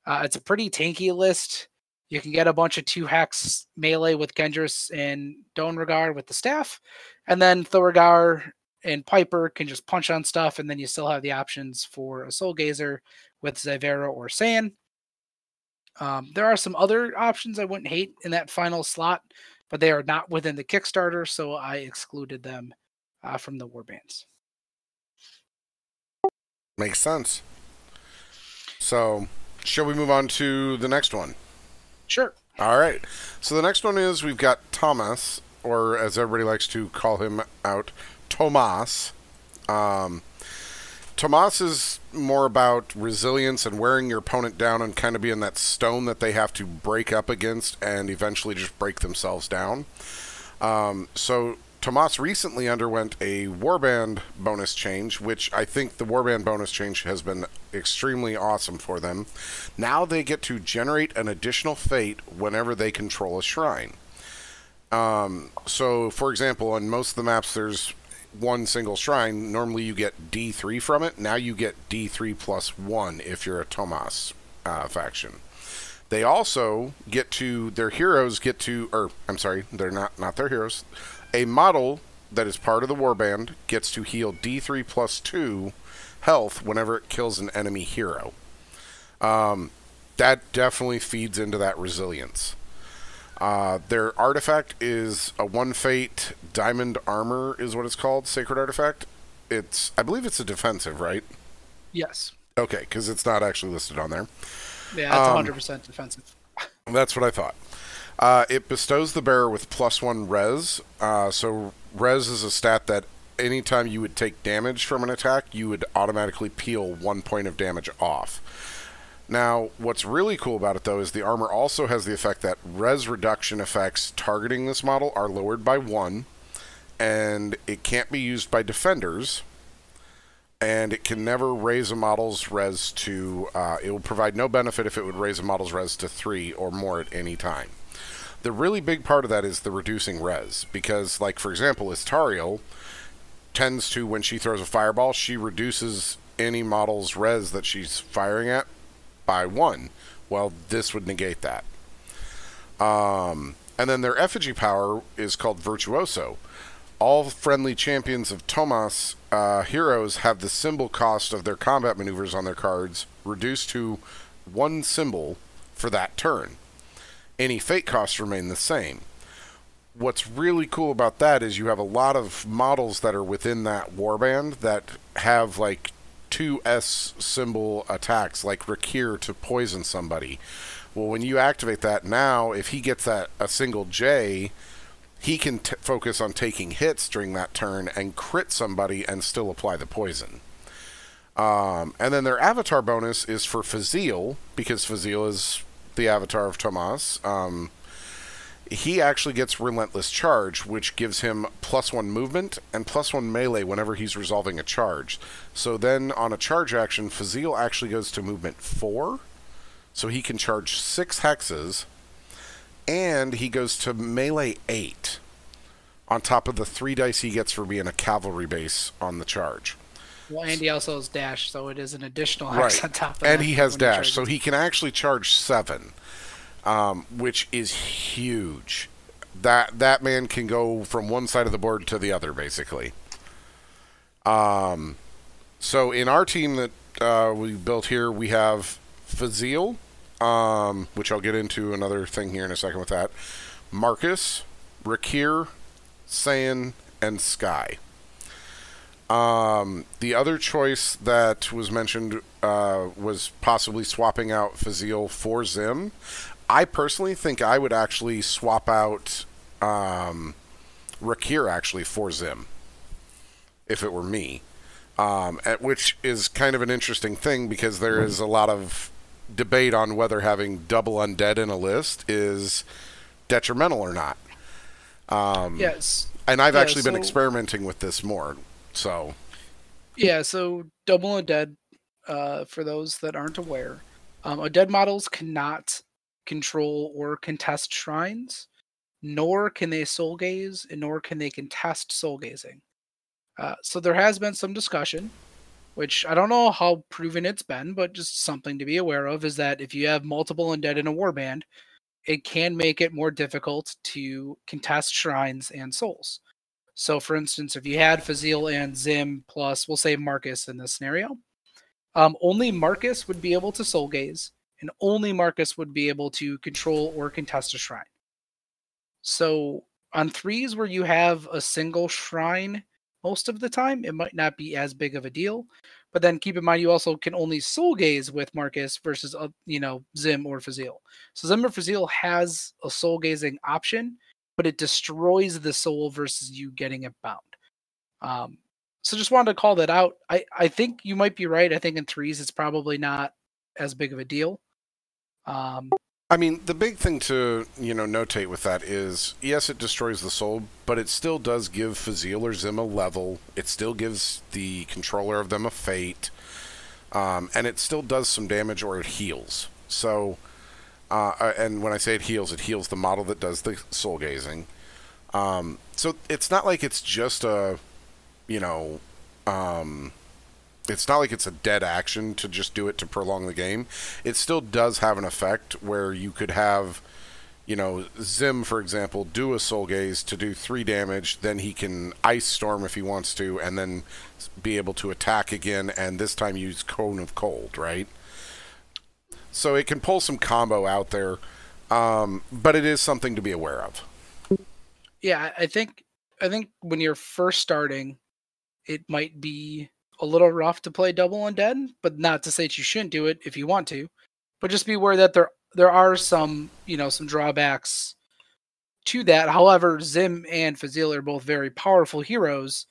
Uh, it's a pretty tanky list. You can get a bunch of two hacks melee with Gendris and Doenrakkar with the staff, and then Thorgar and Piper can just punch on stuff, and then you still have the options for a Soul Gazer with Zyvera or Saiyin. Um, there are some other options I wouldn't hate in that final slot, but they are not within the Kickstarter, so I excluded them uh, from the warbands. Makes sense. So, shall we move on to the next one? Sure. All right. So the next one is we've got Thomas, or as everybody likes to call him out, Tomas. Um, Tomas is more about resilience and wearing your opponent down and kind of being that stone that they have to break up against and eventually just break themselves down. Um, so Tomas recently underwent a warband bonus change, which I think the warband bonus change has been extremely awesome for them. Now they get to generate an additional fate whenever they control a shrine. Um, so, for example, on most of the maps, there's one single shrine, normally you get D3 from it. Now you get D3 plus 1 if you're a Tomas uh, faction. They also get to, their heroes get to, or I'm sorry, they're not, not their heroes. A model that is part of the warband gets to heal D3 plus 2 health whenever it kills an enemy hero. Um, that definitely feeds into that resilience. Uh, their artifact is a one fate diamond armor, is what it's called. Sacred artifact. It's, I believe it's a defensive, right? Yes. Okay, because it's not actually listed on there. Yeah, it's um, 100% defensive. That's what I thought. Uh, it bestows the bearer with plus one res. Uh, so res is a stat that anytime you would take damage from an attack, you would automatically peel one point of damage off. Now, what's really cool about it though is the armor also has the effect that res reduction effects targeting this model are lowered by one, and it can't be used by defenders, and it can never raise a model's res to. Uh, it will provide no benefit if it would raise a model's res to three or more at any time. The really big part of that is the reducing res, because, like for example, Istariel tends to when she throws a fireball, she reduces any model's res that she's firing at by one. Well, this would negate that. Um, and then their effigy power is called Virtuoso. All friendly champions of Tomas uh, heroes have the symbol cost of their combat maneuvers on their cards reduced to one symbol for that turn. Any fate costs remain the same. What's really cool about that is you have a lot of models that are within that warband that have like two S symbol attacks, like Rakkir to poison somebody. Well, when you activate that now, if he gets that a single J, he can t- focus on taking hits during that turn and crit somebody and still apply the poison. Um, and then their avatar bonus is for Fazil, because Fazil is the avatar of Tomas. Um, he actually gets Relentless Charge, which gives him plus one movement and plus one melee whenever he's resolving a charge. So then on a charge action, Fazil actually goes to movement four, so he can charge six hexes, and he goes to melee eight on top of the three dice he gets for being a cavalry base on the charge. Well, and he also has dash, so it is an additional hex right. on top of and that. And he has dash, so he can actually charge seven um, which is huge. That that man can go from one side of the board to the other, basically. Um, so in our team that uh, we built here, we have Fazil, um, which I'll get into another thing here in a second with that. Marcus, Rakkir, Saiyin, and Sky. Um, the other choice that was mentioned uh, was possibly swapping out Fazil for Zhim. I personally think I would actually swap out um, Rakkir actually for Zhim if it were me. Um, at, which is kind of an interesting thing because there is a lot of debate on whether having double undead in a list is detrimental or not. Um, yes. And I've yeah, actually so, been experimenting with this more. So. Yeah, so double undead uh, for those that aren't aware, um, undead models cannot control or contest shrines, nor can they soul gaze, and nor can they contest soul gazing. Uh, so there has been some discussion, which I don't know how proven it's been, but just something to be aware of is that if you have multiple undead in a warband, it can make it more difficult to contest shrines and souls. So, for instance, if you had Fazil and Zhim plus, we'll say Marcus in this scenario, um, only Marcus would be able to soul gaze, and only Marcus would be able to control or contest a shrine. So, on threes where you have a single shrine most of the time, it might not be as big of a deal. But then keep in mind, you also can only soul gaze with Marcus versus, uh, you know, Zhim or Fazil. So Zhim or Fazil has a soul gazing option, but it destroys the soul versus you getting it bound. Um, so just wanted to call that out. I, I think you might be right. I think in threes it's probably not as big of a deal. Um, I mean, the big thing to you know notate with that is yes, it destroys the soul, but it still does give Fazil or Zhim a level. It still gives the controller of them a fate, um, and it still does some damage or it heals. So uh, uh, and when I say it heals, it heals the model that does the soul gazing. Um, so it's not like it's just a, you know, um, it's not like it's a dead action to just do it to prolong the game. It still does have an effect where you could have, you know, Zhim, for example, do a soul gaze to do three damage, then he can ice storm if he wants to, and then be able to attack again, and this time use Cone of Cold, right? So it can pull some combo out there, um, but it is something to be aware of. Yeah, I think I think when you're first starting, it might be a little rough to play double undead, but not to say that you shouldn't do it if you want to. But just be aware that there there are some you know some drawbacks to that. However, Zhim and Fazil are both very powerful heroes,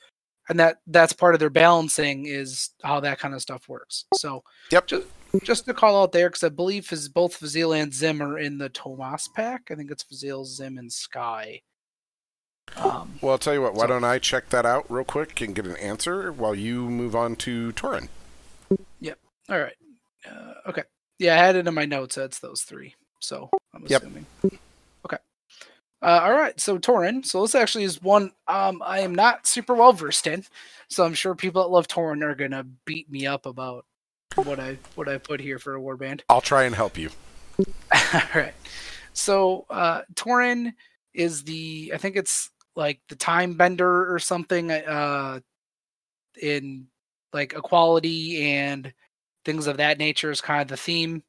and that that's part of their balancing is how that kind of stuff works. So yep. Just, just to call out there, because I believe is both Fazil and Zhim are in the Tomas pack. I think it's Fazil, Zhim, and Sky. Um, well, I'll tell you what. Why so, don't I check that out real quick and get an answer while you move on to Torin? Yep. All right. Uh, okay. Yeah, I had it in my notes. That's those three. So I'm assuming. Yep. Okay. Uh, all right. So Torin. So this actually is one um, I am not super well versed in. So I'm sure people that love Torin are gonna beat me up about what I what I put here for a warband. I'll try and help you. All right. So uh Torin is the I think it's like the time bender or something uh in like equality and things of that nature is kind of the theme.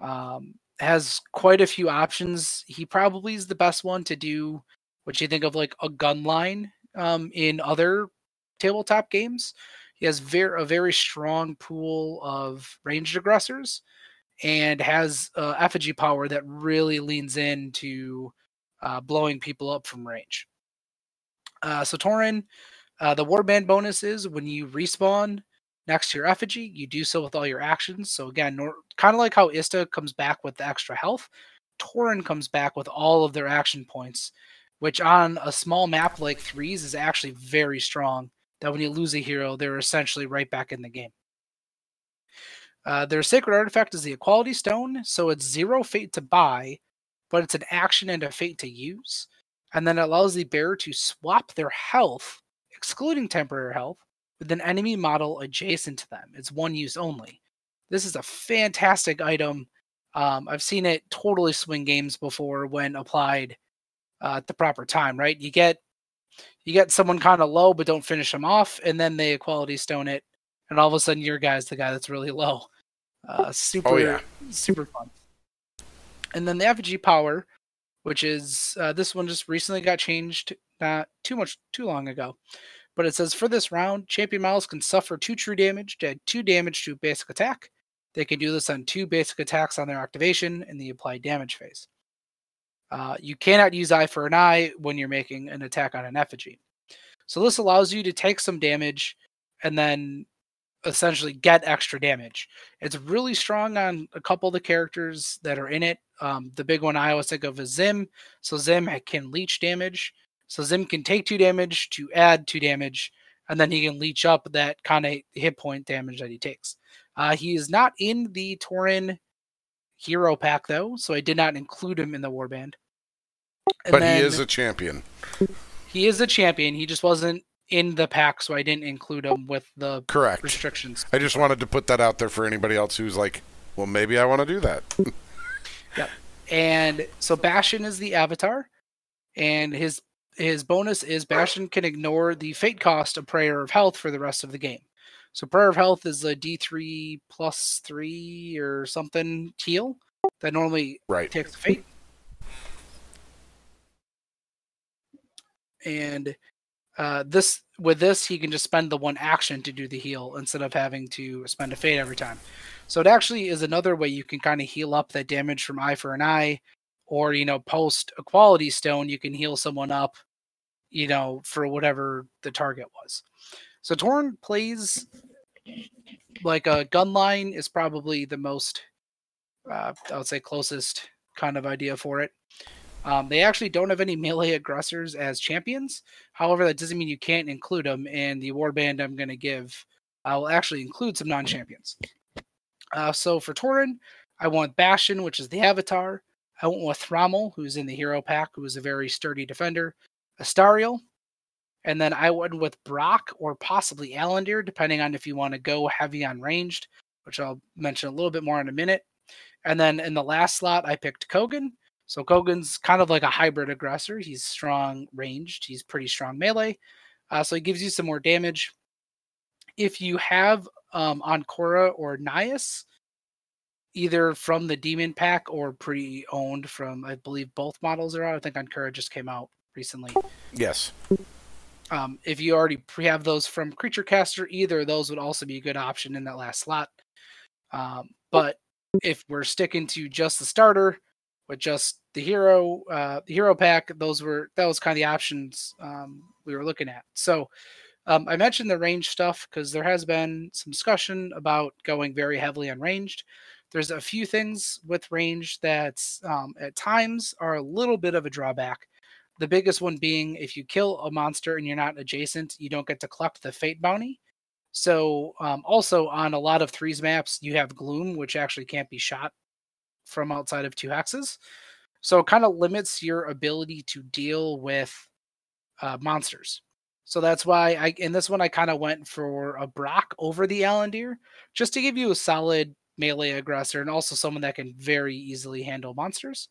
Um has quite a few options. He probably is the best one to do what you think of like a gun line um in other tabletop games. He has very a very strong pool of ranged aggressors, and has uh, effigy power that really leans into uh, blowing people up from range. Uh, so Torin, uh, the warband bonus is when you respawn next to your effigy, you do so with all your actions. So again, nor- kind of like how Ista comes back with the extra health, Torin comes back with all of their action points, which on a small map like threes is actually very strong that when you lose a hero, they're essentially right back in the game. Uh, their sacred artifact is the Equality Stone, so it's zero fate to buy, but it's an action and a fate to use. And then it allows the bearer to swap their health, excluding temporary health, with an enemy model adjacent to them. It's one use only. This is a fantastic item. Um, I've seen it totally swing games before when applied uh, at the proper time, right? You get you get someone kind of low but don't finish them off, and then they equality stone it, and all of a sudden your guy's the guy that's really low. Uh, super, oh, yeah. super fun. And then the effigy power, which is uh, this one just recently got changed not too much too long ago, but it says for this round, champion models can suffer two true damage to add two damage to basic attack. They can do this on two basic attacks on their activation in the applied damage phase. Uh, you cannot use eye for an eye when you're making an attack on an effigy. So this allows you to take some damage and then essentially get extra damage. It's really strong on a couple of the characters that are in it. Um, the big one I always think of is Zhim. So Zhim can leech damage. So Zhim can take two damage to add two damage, and then he can leech up that kind of hit point damage that he takes. Uh, he is not in the Torin hero pack though, so I did not include him in the warband. And but he is a champion. He is a champion. He just wasn't in the pack, so I didn't include them with the correct restrictions. I just wanted to put that out there for anybody else who's like, well, maybe I want to do that. yep. And so Bastion is the avatar, and his his bonus is Bastion can ignore the fate cost of Prayer of Health for the rest of the game. So Prayer of Health is a D3 plus three or something heal that normally right. takes fate. And uh, this with this he can just spend the one action to do the heal instead of having to spend a fate every time. So it actually is another way you can kind of heal up that damage from eye for an eye, or you know post a quality stone you can heal someone up, you know for whatever the target was. So Torin plays like a gun line is probably the most uh, I would say closest kind of idea for it. Um, they actually don't have any melee aggressors as champions. However, that doesn't mean you can't include them. And the award band I'm going to give, I'll actually include some non-champions. Uh, so for Torin, I want Bastion, which is the Avatar. I went with Thrommel, who's in the hero pack, who is a very sturdy defender. Astariel, and then I went with Brock or possibly Alandir, depending on if you want to go heavy on ranged, which I'll mention a little bit more in a minute. And then in the last slot, I picked Kogan. So Kogan's kind of like a hybrid aggressor. He's strong ranged, he's pretty strong melee. Uh, so he gives you some more damage. If you have um, Ankura or Nias, either from the Demon Pack or pre owned from, I believe both models are out. I think Ankura just came out recently. Yes. Um, if you already pre have those from Creature Caster, either of those would also be a good option in that last slot. Um, but if we're sticking to just the starter, with just the hero uh, the hero pack those were that was kind of the options um, we were looking at. So um, i mentioned the range stuff because there has been some discussion about going very heavily on ranged. There's a few things with range that um, at times are a little bit of a drawback. The biggest one being if you kill a monster and you're not adjacent you don't get to collect the fate bounty. So um, also on a lot of threes maps you have gloom which actually can't be shot from outside of two hexes. So it kind of limits your ability to deal with uh, monsters. So that's why I in this one I kind of went for a Brock over the Alandir, just to give you a solid melee aggressor and also someone that can very easily handle monsters.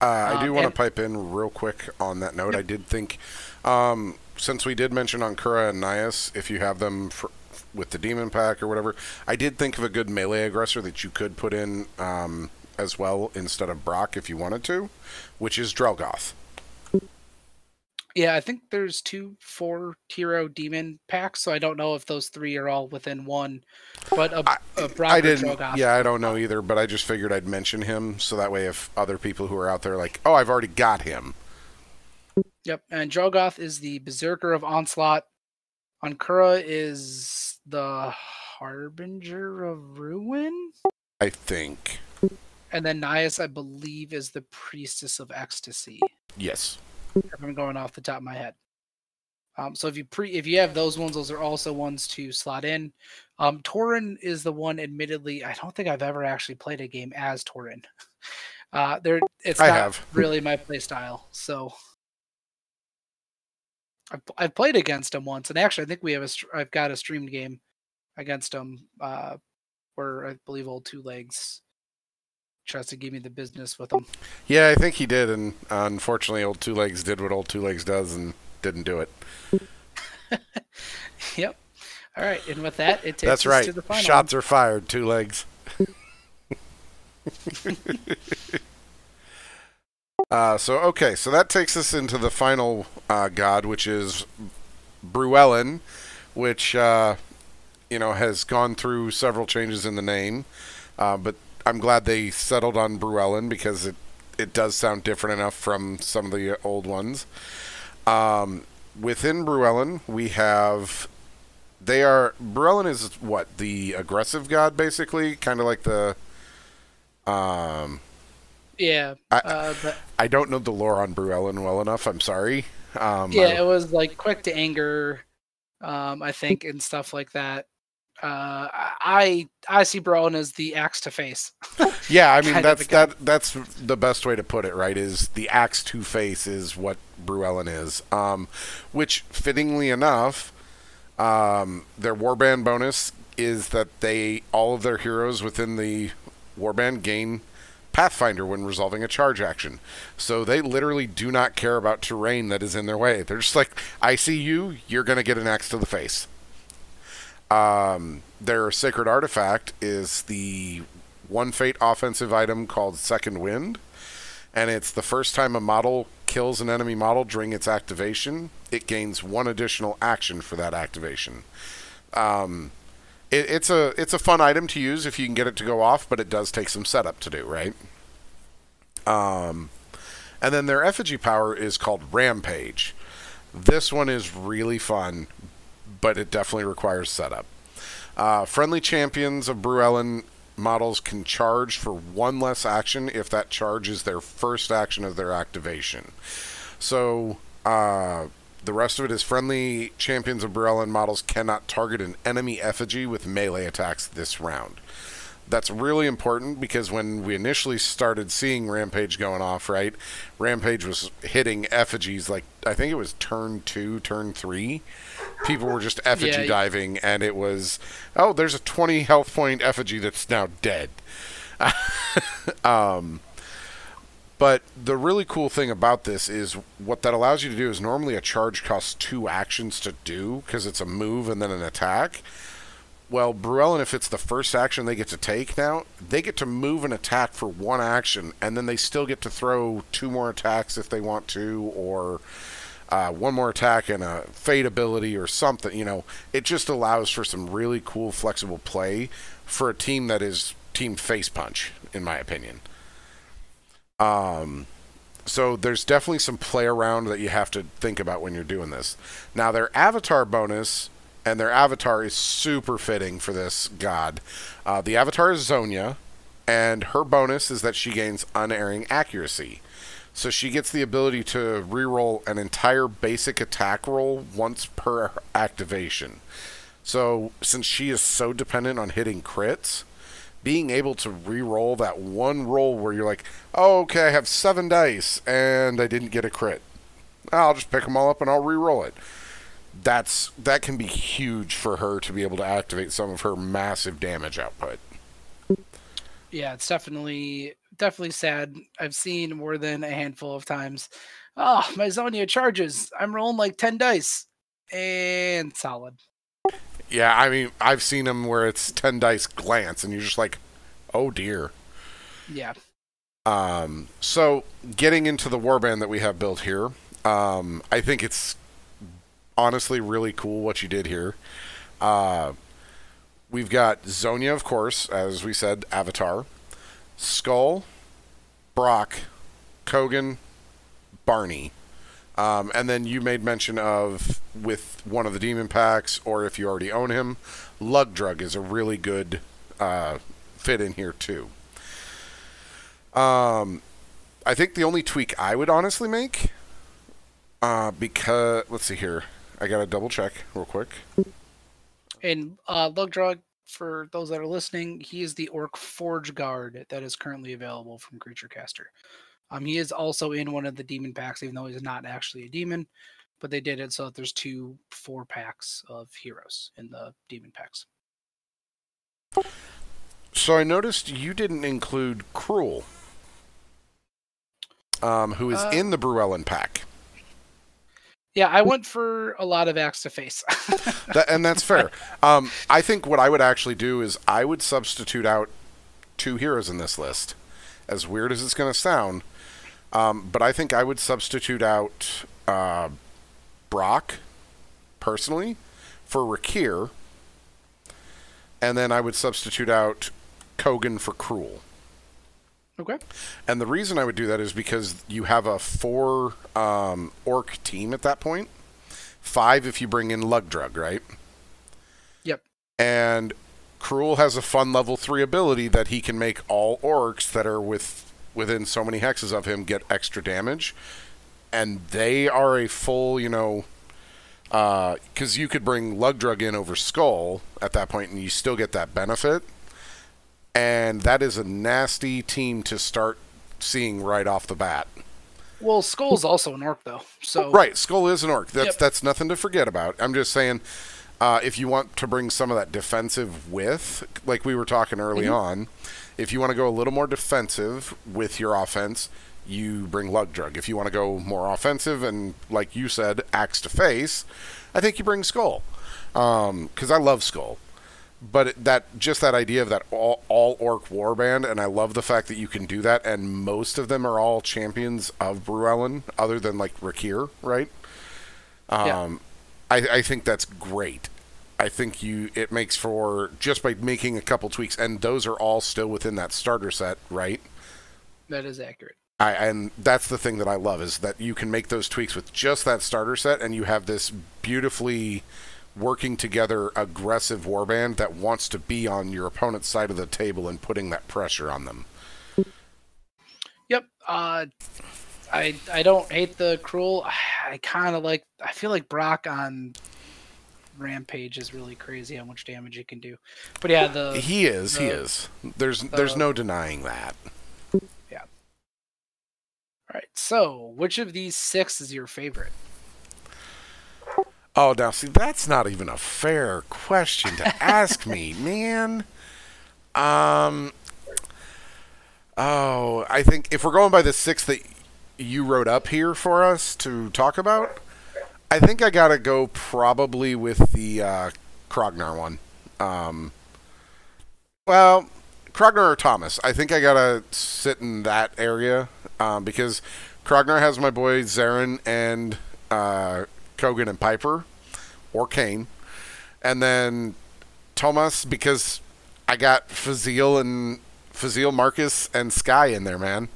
Uh, I do um, want to pipe in real quick on that note. Yep. I did think, um, since we did mention Ankura and Nias, if you have them for, with the Demon Pack or whatever, I did think of a good melee aggressor that you could put in um, as well instead of Brock if you wanted to, which is Drelgoth. Yeah, I think there's two four hero demon packs, so I don't know if those three are all within one. But a, I, a Brock I didn't. Drelgoth. Yeah, I don't know either, but I just figured I'd mention him so that way if other people who are out there like, oh, I've already got him. Yep, and Drelgoth is the Berserker of Onslaught. Ankura is the Harbinger of Ruin. I think. And then Nias, I believe, is the priestess of ecstasy. Yes. If I'm going off the top of my head. Um, so if you pre if you have those ones, those are also ones to slot in. Um, Torin is the one. Admittedly, I don't think I've ever actually played a game as Torin. Uh, there, it's I not have. really my play style. So I've, I've played against him once, and actually, I think we have a I've got a streamed game against him, uh, where I believe old two legs tries to give me the business with him. Yeah, I think he did, and uh, unfortunately, old two legs did what old two legs does and didn't do it. yep. All right, and with that, it takes That's right. Shots one. are fired. Two legs. uh, so okay, so that takes us into the final uh, god, which is Brewellyn, which uh, you know has gone through several changes in the name, uh, but I'm glad they settled on Brewellyn because it it does sound different enough from some of the old ones. Um, within Brewellyn, we have they are Brewellyn is what the aggressive god basically, kind of like the um. Yeah, I, uh, but, I don't know the lore on Brewellyn well enough. I'm sorry. Um, yeah, it was like quick to anger, um, I think, and stuff like that. Uh, I I see Brown as the axe to face. Yeah, I mean that's that that's the best way to put it, right? Is the axe to face is what Bruellen is. Um, which fittingly enough, um, their warband bonus is that they all of their heroes within the warband gain Pathfinder when resolving a charge action. So they literally do not care about terrain that is in their way. They're just like, I see you, you're gonna get an axe to the face. Um, their sacred artifact is the one fate offensive item called Second Wind, and it's the first time a model kills an enemy model during its activation, it gains one additional action for that activation. Um, it, it's a it's a fun item to use if you can get it to go off, but it does take some setup to do, right? Um, and then their effigy power is called Rampage. This one is really fun, but it definitely requires setup. Uh, friendly champions of Bruellen models can charge for one less action if that charge is their first action of their activation. So uh, the rest of it is friendly champions of Bruellen models cannot target an enemy effigy with melee attacks this round. That's really important because when we initially started seeing Rampage going off, right? Rampage was hitting effigies like I think it was turn two, turn three. People were just effigy Yeah, diving, and it was, oh, there's a 20 health point effigy that's now dead. um, but the really cool thing about this is what that allows you to do is normally a charge costs two actions to do because it's a move and then an attack. Well, Bruellen, if it's the first action they get to take now, they get to move an attack for one action, and then they still get to throw two more attacks if they want to, or uh, one more attack and a fade ability or something. You know, it just allows for some really cool, flexible play for a team that is team face punch, in my opinion. Um, so there's definitely some play around that you have to think about when you're doing this. Now their avatar bonus and their avatar is super fitting for this god. Uh, the avatar is Zonia, and her bonus is that she gains unerring accuracy. So she gets the ability to reroll an entire basic attack roll once per activation. So since she is so dependent on hitting crits, being able to re-roll that one roll where you're like, oh, okay, I have seven dice and I didn't get a crit. I'll just pick them all up and I'll re-roll it. That's that can be huge for her to be able to activate some of her massive damage output. Yeah, it's definitely definitely sad. I've seen more than a handful of times. Oh, my Zonia charges. I'm rolling like ten dice, and solid. Yeah, I mean, I've seen them where it's ten dice glance, and you're just like, oh dear. Yeah, Um, so getting into the warband that we have built here, um, I think it's honestly really cool what you did here. Uh, we've got Zonia, of course, as we said, Avatar, Skull, Brock, Kogan, Barney. Um, and then you made mention of with one of the demon packs, or if you already own him, Lug Drug is a really good uh, fit in here too. Um, I think the only tweak I would honestly make, uh, because let's see here, I gotta double check real quick. and uh, Lugdrug, for those that are listening, he is the Orc Forge Guard that is currently available from Creature Caster. Um, he is also in one of the demon packs, even though he's not actually a demon. But they did it so that there's two four packs of heroes in the demon packs. So I noticed you didn't include Cruel, um, who is Uh, in the Bruellen pack. Yeah, I went for a lot of axe to face. That, and that's fair. Um, I think what I would actually do is I would substitute out two heroes in this list. As weird as it's going to sound, um, but I think I would substitute out uh, Brock, personally, for Rakkir, and then I would substitute out Kogan for Cruel. Okay. And the reason I would do that is because you have a four um, orc team at that point. Five if you bring in Lugdrug, right? Yep. And Cruel has a fun level three ability that he can make all orcs that are with within so many hexes of him get extra damage. And they are a full, you know, because you could bring Lug Drug in over Skull at that point, and you still get that benefit. And that is a nasty team to start seeing right off the bat. Well, Skull's also an orc though, so Right, Skull is an orc. That's Yep. that's nothing to forget about. I'm just saying, uh, if you want to bring some of that defensive with, like we were talking early on, if you want to go a little more defensive with your offense, you bring Lug Drug. If you want to go more offensive and, like you said, axe to face, I think you bring Skull. Because I love Skull. But that just that idea of that all, all orc warband, and I love the fact that you can do that, and most of them are all champions of Bruellen, other than like Rakkir, right? Yeah. Um, I, I think that's great. I think you it makes for just by making a couple tweaks, and those are all still within that starter set, right? that is accurate. I, and that's the thing that I love is that you can make those tweaks with just that starter set, and you have this beautifully working together aggressive warband that wants to be on your opponent's side of the table and putting that pressure on them. Yep. Uh, I I don't hate the cruel. I kind of like. I feel like Brock on Rampage is really crazy how much damage he can do. But yeah, the He is, he is. There's there's no denying that. Yeah. All right. So, which of these six is your favorite? Oh, now see, that's not even a fair question to ask me, man. Um. Oh, I think if we're going by the six that you wrote up here for us to talk about, I think I gotta go probably with the uh, Krognar one. Um. Well, Krognar or Tomas. I think I gotta sit in that area um, because Krognar has my boy Zarin and uh, Kogan and Piper, or Kane, and then Tomas because I got Fazil and Fazil, Marcus, and Sky in there, man.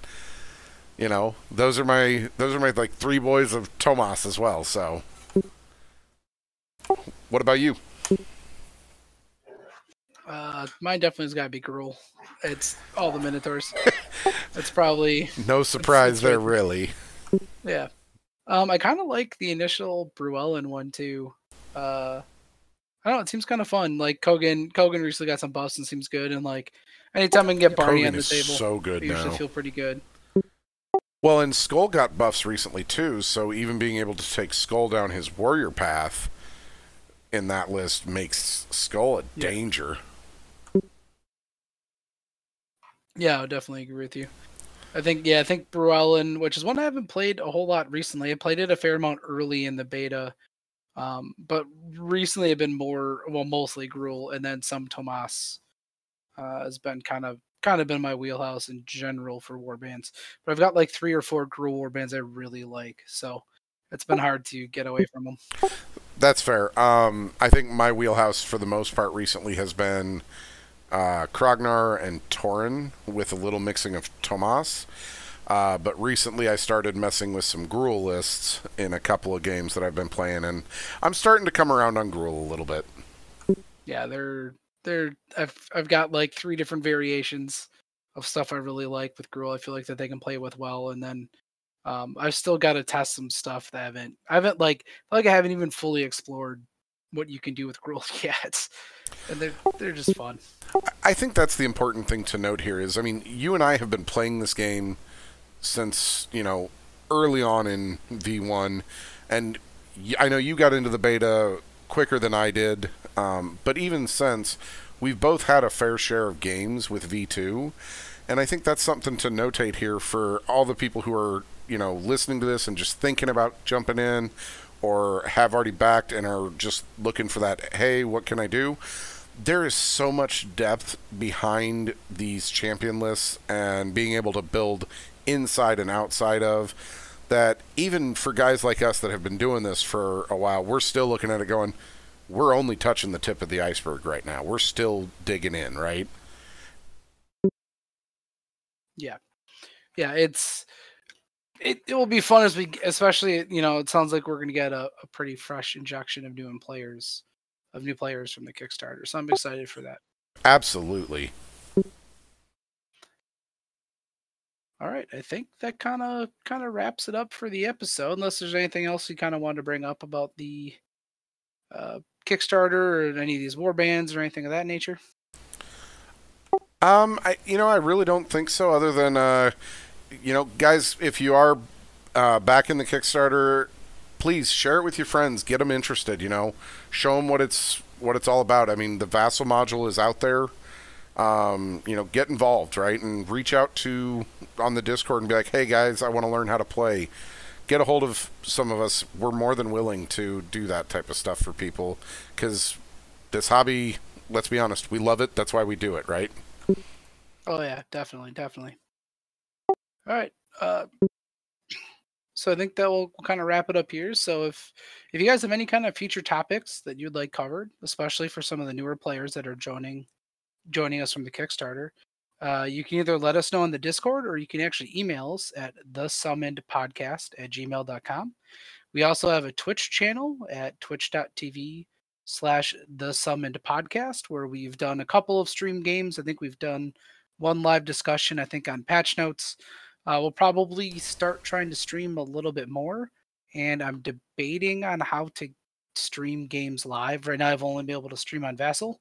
You know, those are my those are my like three boys of Tomas as well. So, what about you? Uh, mine definitely has got to be Gruul. It's all the Minotaurs. it's probably No surprise it's there, right- really. yeah. Um, I kind of like the initial Bruellen one too. Uh, I don't know. It seems kind of fun. Like Kogan, Kogan recently got some buffs and seems good. And like anytime I can get Barney Kogan on the is table, so I good usually now. feel pretty good. Well, and Skull got buffs recently too, so even being able to take Skull down his warrior path in that list makes Skull a Yeah. danger. Yeah, I would definitely agree with you. I think yeah, I think Bruellen, which is one I haven't played a whole lot recently. I played it a fair amount early in the beta. Um, but recently I've been more well mostly Gruul and then some Tomas uh, has been kind of kind of been my wheelhouse in general for warbands. But I've got like three or four Gruul warbands I really like. So it's been hard to get away from them. That's fair. Um, I think my wheelhouse for the most part recently has been uh, Krognar and Torin with a little mixing of Tomas. Uh, but recently I started messing with some Gruul lists in a couple of games that I've been playing, and I'm starting to come around on Gruul a little bit. yeah, they're they're I've I've got like three different variations of stuff I really like with Gruul. I feel like that they can play with well, and then um, I've still got to test some stuff that I haven't I haven't like I like I haven't even fully explored what you can do with Gruul cats, and they're they're just fun. I think that's the important thing to note here is I mean, you and I have been playing this game since, you know, early on in V1 and I know you got into the beta quicker than I did. Um, but even since we've both had a fair share of games with V2 and I think that's something to notate here for all the people who are, you know, listening to this and just thinking about jumping in or have already backed and are just looking for that, hey, what can I do? there is so much depth behind these champion lists and being able to build inside and outside of that even for guys like us that have been doing this for a while we're still looking at it going we're only touching the tip of the iceberg right now. We're still digging in right? Yeah, yeah, it's it, it will be fun as we especially you know it sounds like we're gonna get a, a pretty fresh injection of new players of new players from the Kickstarter, so I'm excited for that. absolutely All right, I think that kind of kind of wraps it up for the episode. Unless there's anything else you kind of wanted to bring up about the uh, Kickstarter or any of these war bands or anything of that nature? Um, I you know I really don't think so. Other than uh, you know, guys, if you are uh, back in the Kickstarter, please share it with your friends. Get them interested. You know, show them what it's what it's all about. I mean, the Vassal module is out there. Um, you know, get involved, right, and reach out to on the Discord and be like, "Hey guys, I want to learn how to play." Get a hold of some of us. We're more than willing to do that type of stuff for people because this hobby. Let's be honest, we love it. That's why we do it, right? Oh yeah, definitely, definitely. All right. Uh, so I think that will kind of wrap it up here. So if if you guys have any kind of future topics that you'd like covered, especially for some of the newer players that are joining joining us from the Kickstarter, uh, you can either let us know in the Discord or you can actually email us at the summoned podcast at gmail.com. We also have a Twitch channel at twitch.tv slash the summoned podcast where we've done a couple of stream games. I think we've done one live discussion, I think, on patch notes. Uh, we'll probably start trying to stream a little bit more, and I'm debating on how to stream games live. Right now, I've only been able to stream on Vassal.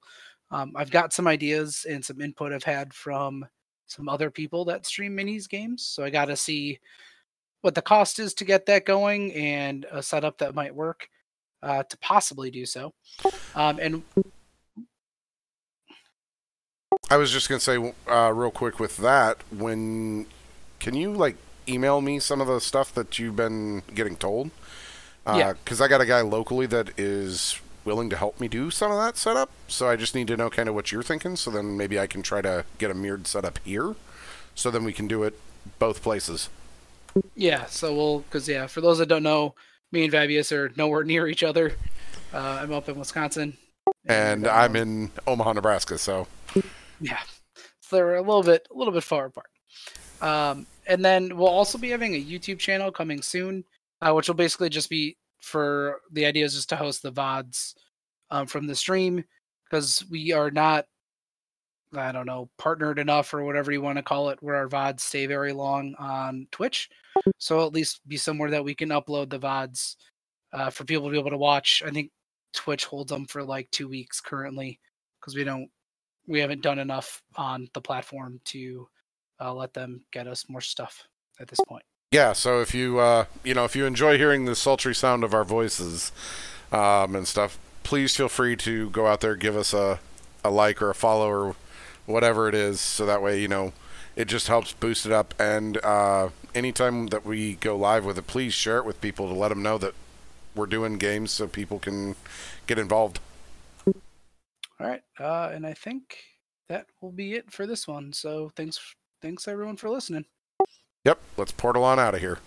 Um, I've got some ideas and some input I've had from some other people that stream minis games, so I got to see what the cost is to get that going and a setup that might work uh, to possibly do so. Um, and I was just gonna say uh, real quick with that. When can you like email me some of the stuff that you've been getting told? Uh, yeah. Because I got a guy locally that is willing to help me do some of that setup. So I just need to know kind of what you're thinking. So then maybe I can try to get a mirrored setup here. So then we can do it both places. Yeah. So we'll because yeah, for those that don't know, me and Fabius are nowhere near each other. Uh, I'm up in Wisconsin, and, and I'm in Omaha, Nebraska. So yeah, so they're a little bit a little bit far apart. Um, and then we'll also be having a YouTube channel coming soon, uh, which will basically just be for the idea is just to host the vods um, from the stream because we are not I don't know, partnered enough or whatever you want to call it, where our VODs stay very long on Twitch. So at least be somewhere that we can upload the VODs uh, for people to be able to watch. I think Twitch holds them for like two weeks currently because we don't we haven't done enough on the platform to uh, let them get us more stuff at this point. Yeah, so if you uh, you know if you enjoy hearing the sultry sound of our voices um, and stuff, please feel free to go out there, give us a a like or a follow or whatever it is, so that way you know it just helps boost it up. And uh, anytime that we go live with it, please share it with people to let them know that we're doing games so people can get involved. All right, uh, and I think that will be it for this one. So thanks, thanks everyone for listening. Yep, let's portal on out of here.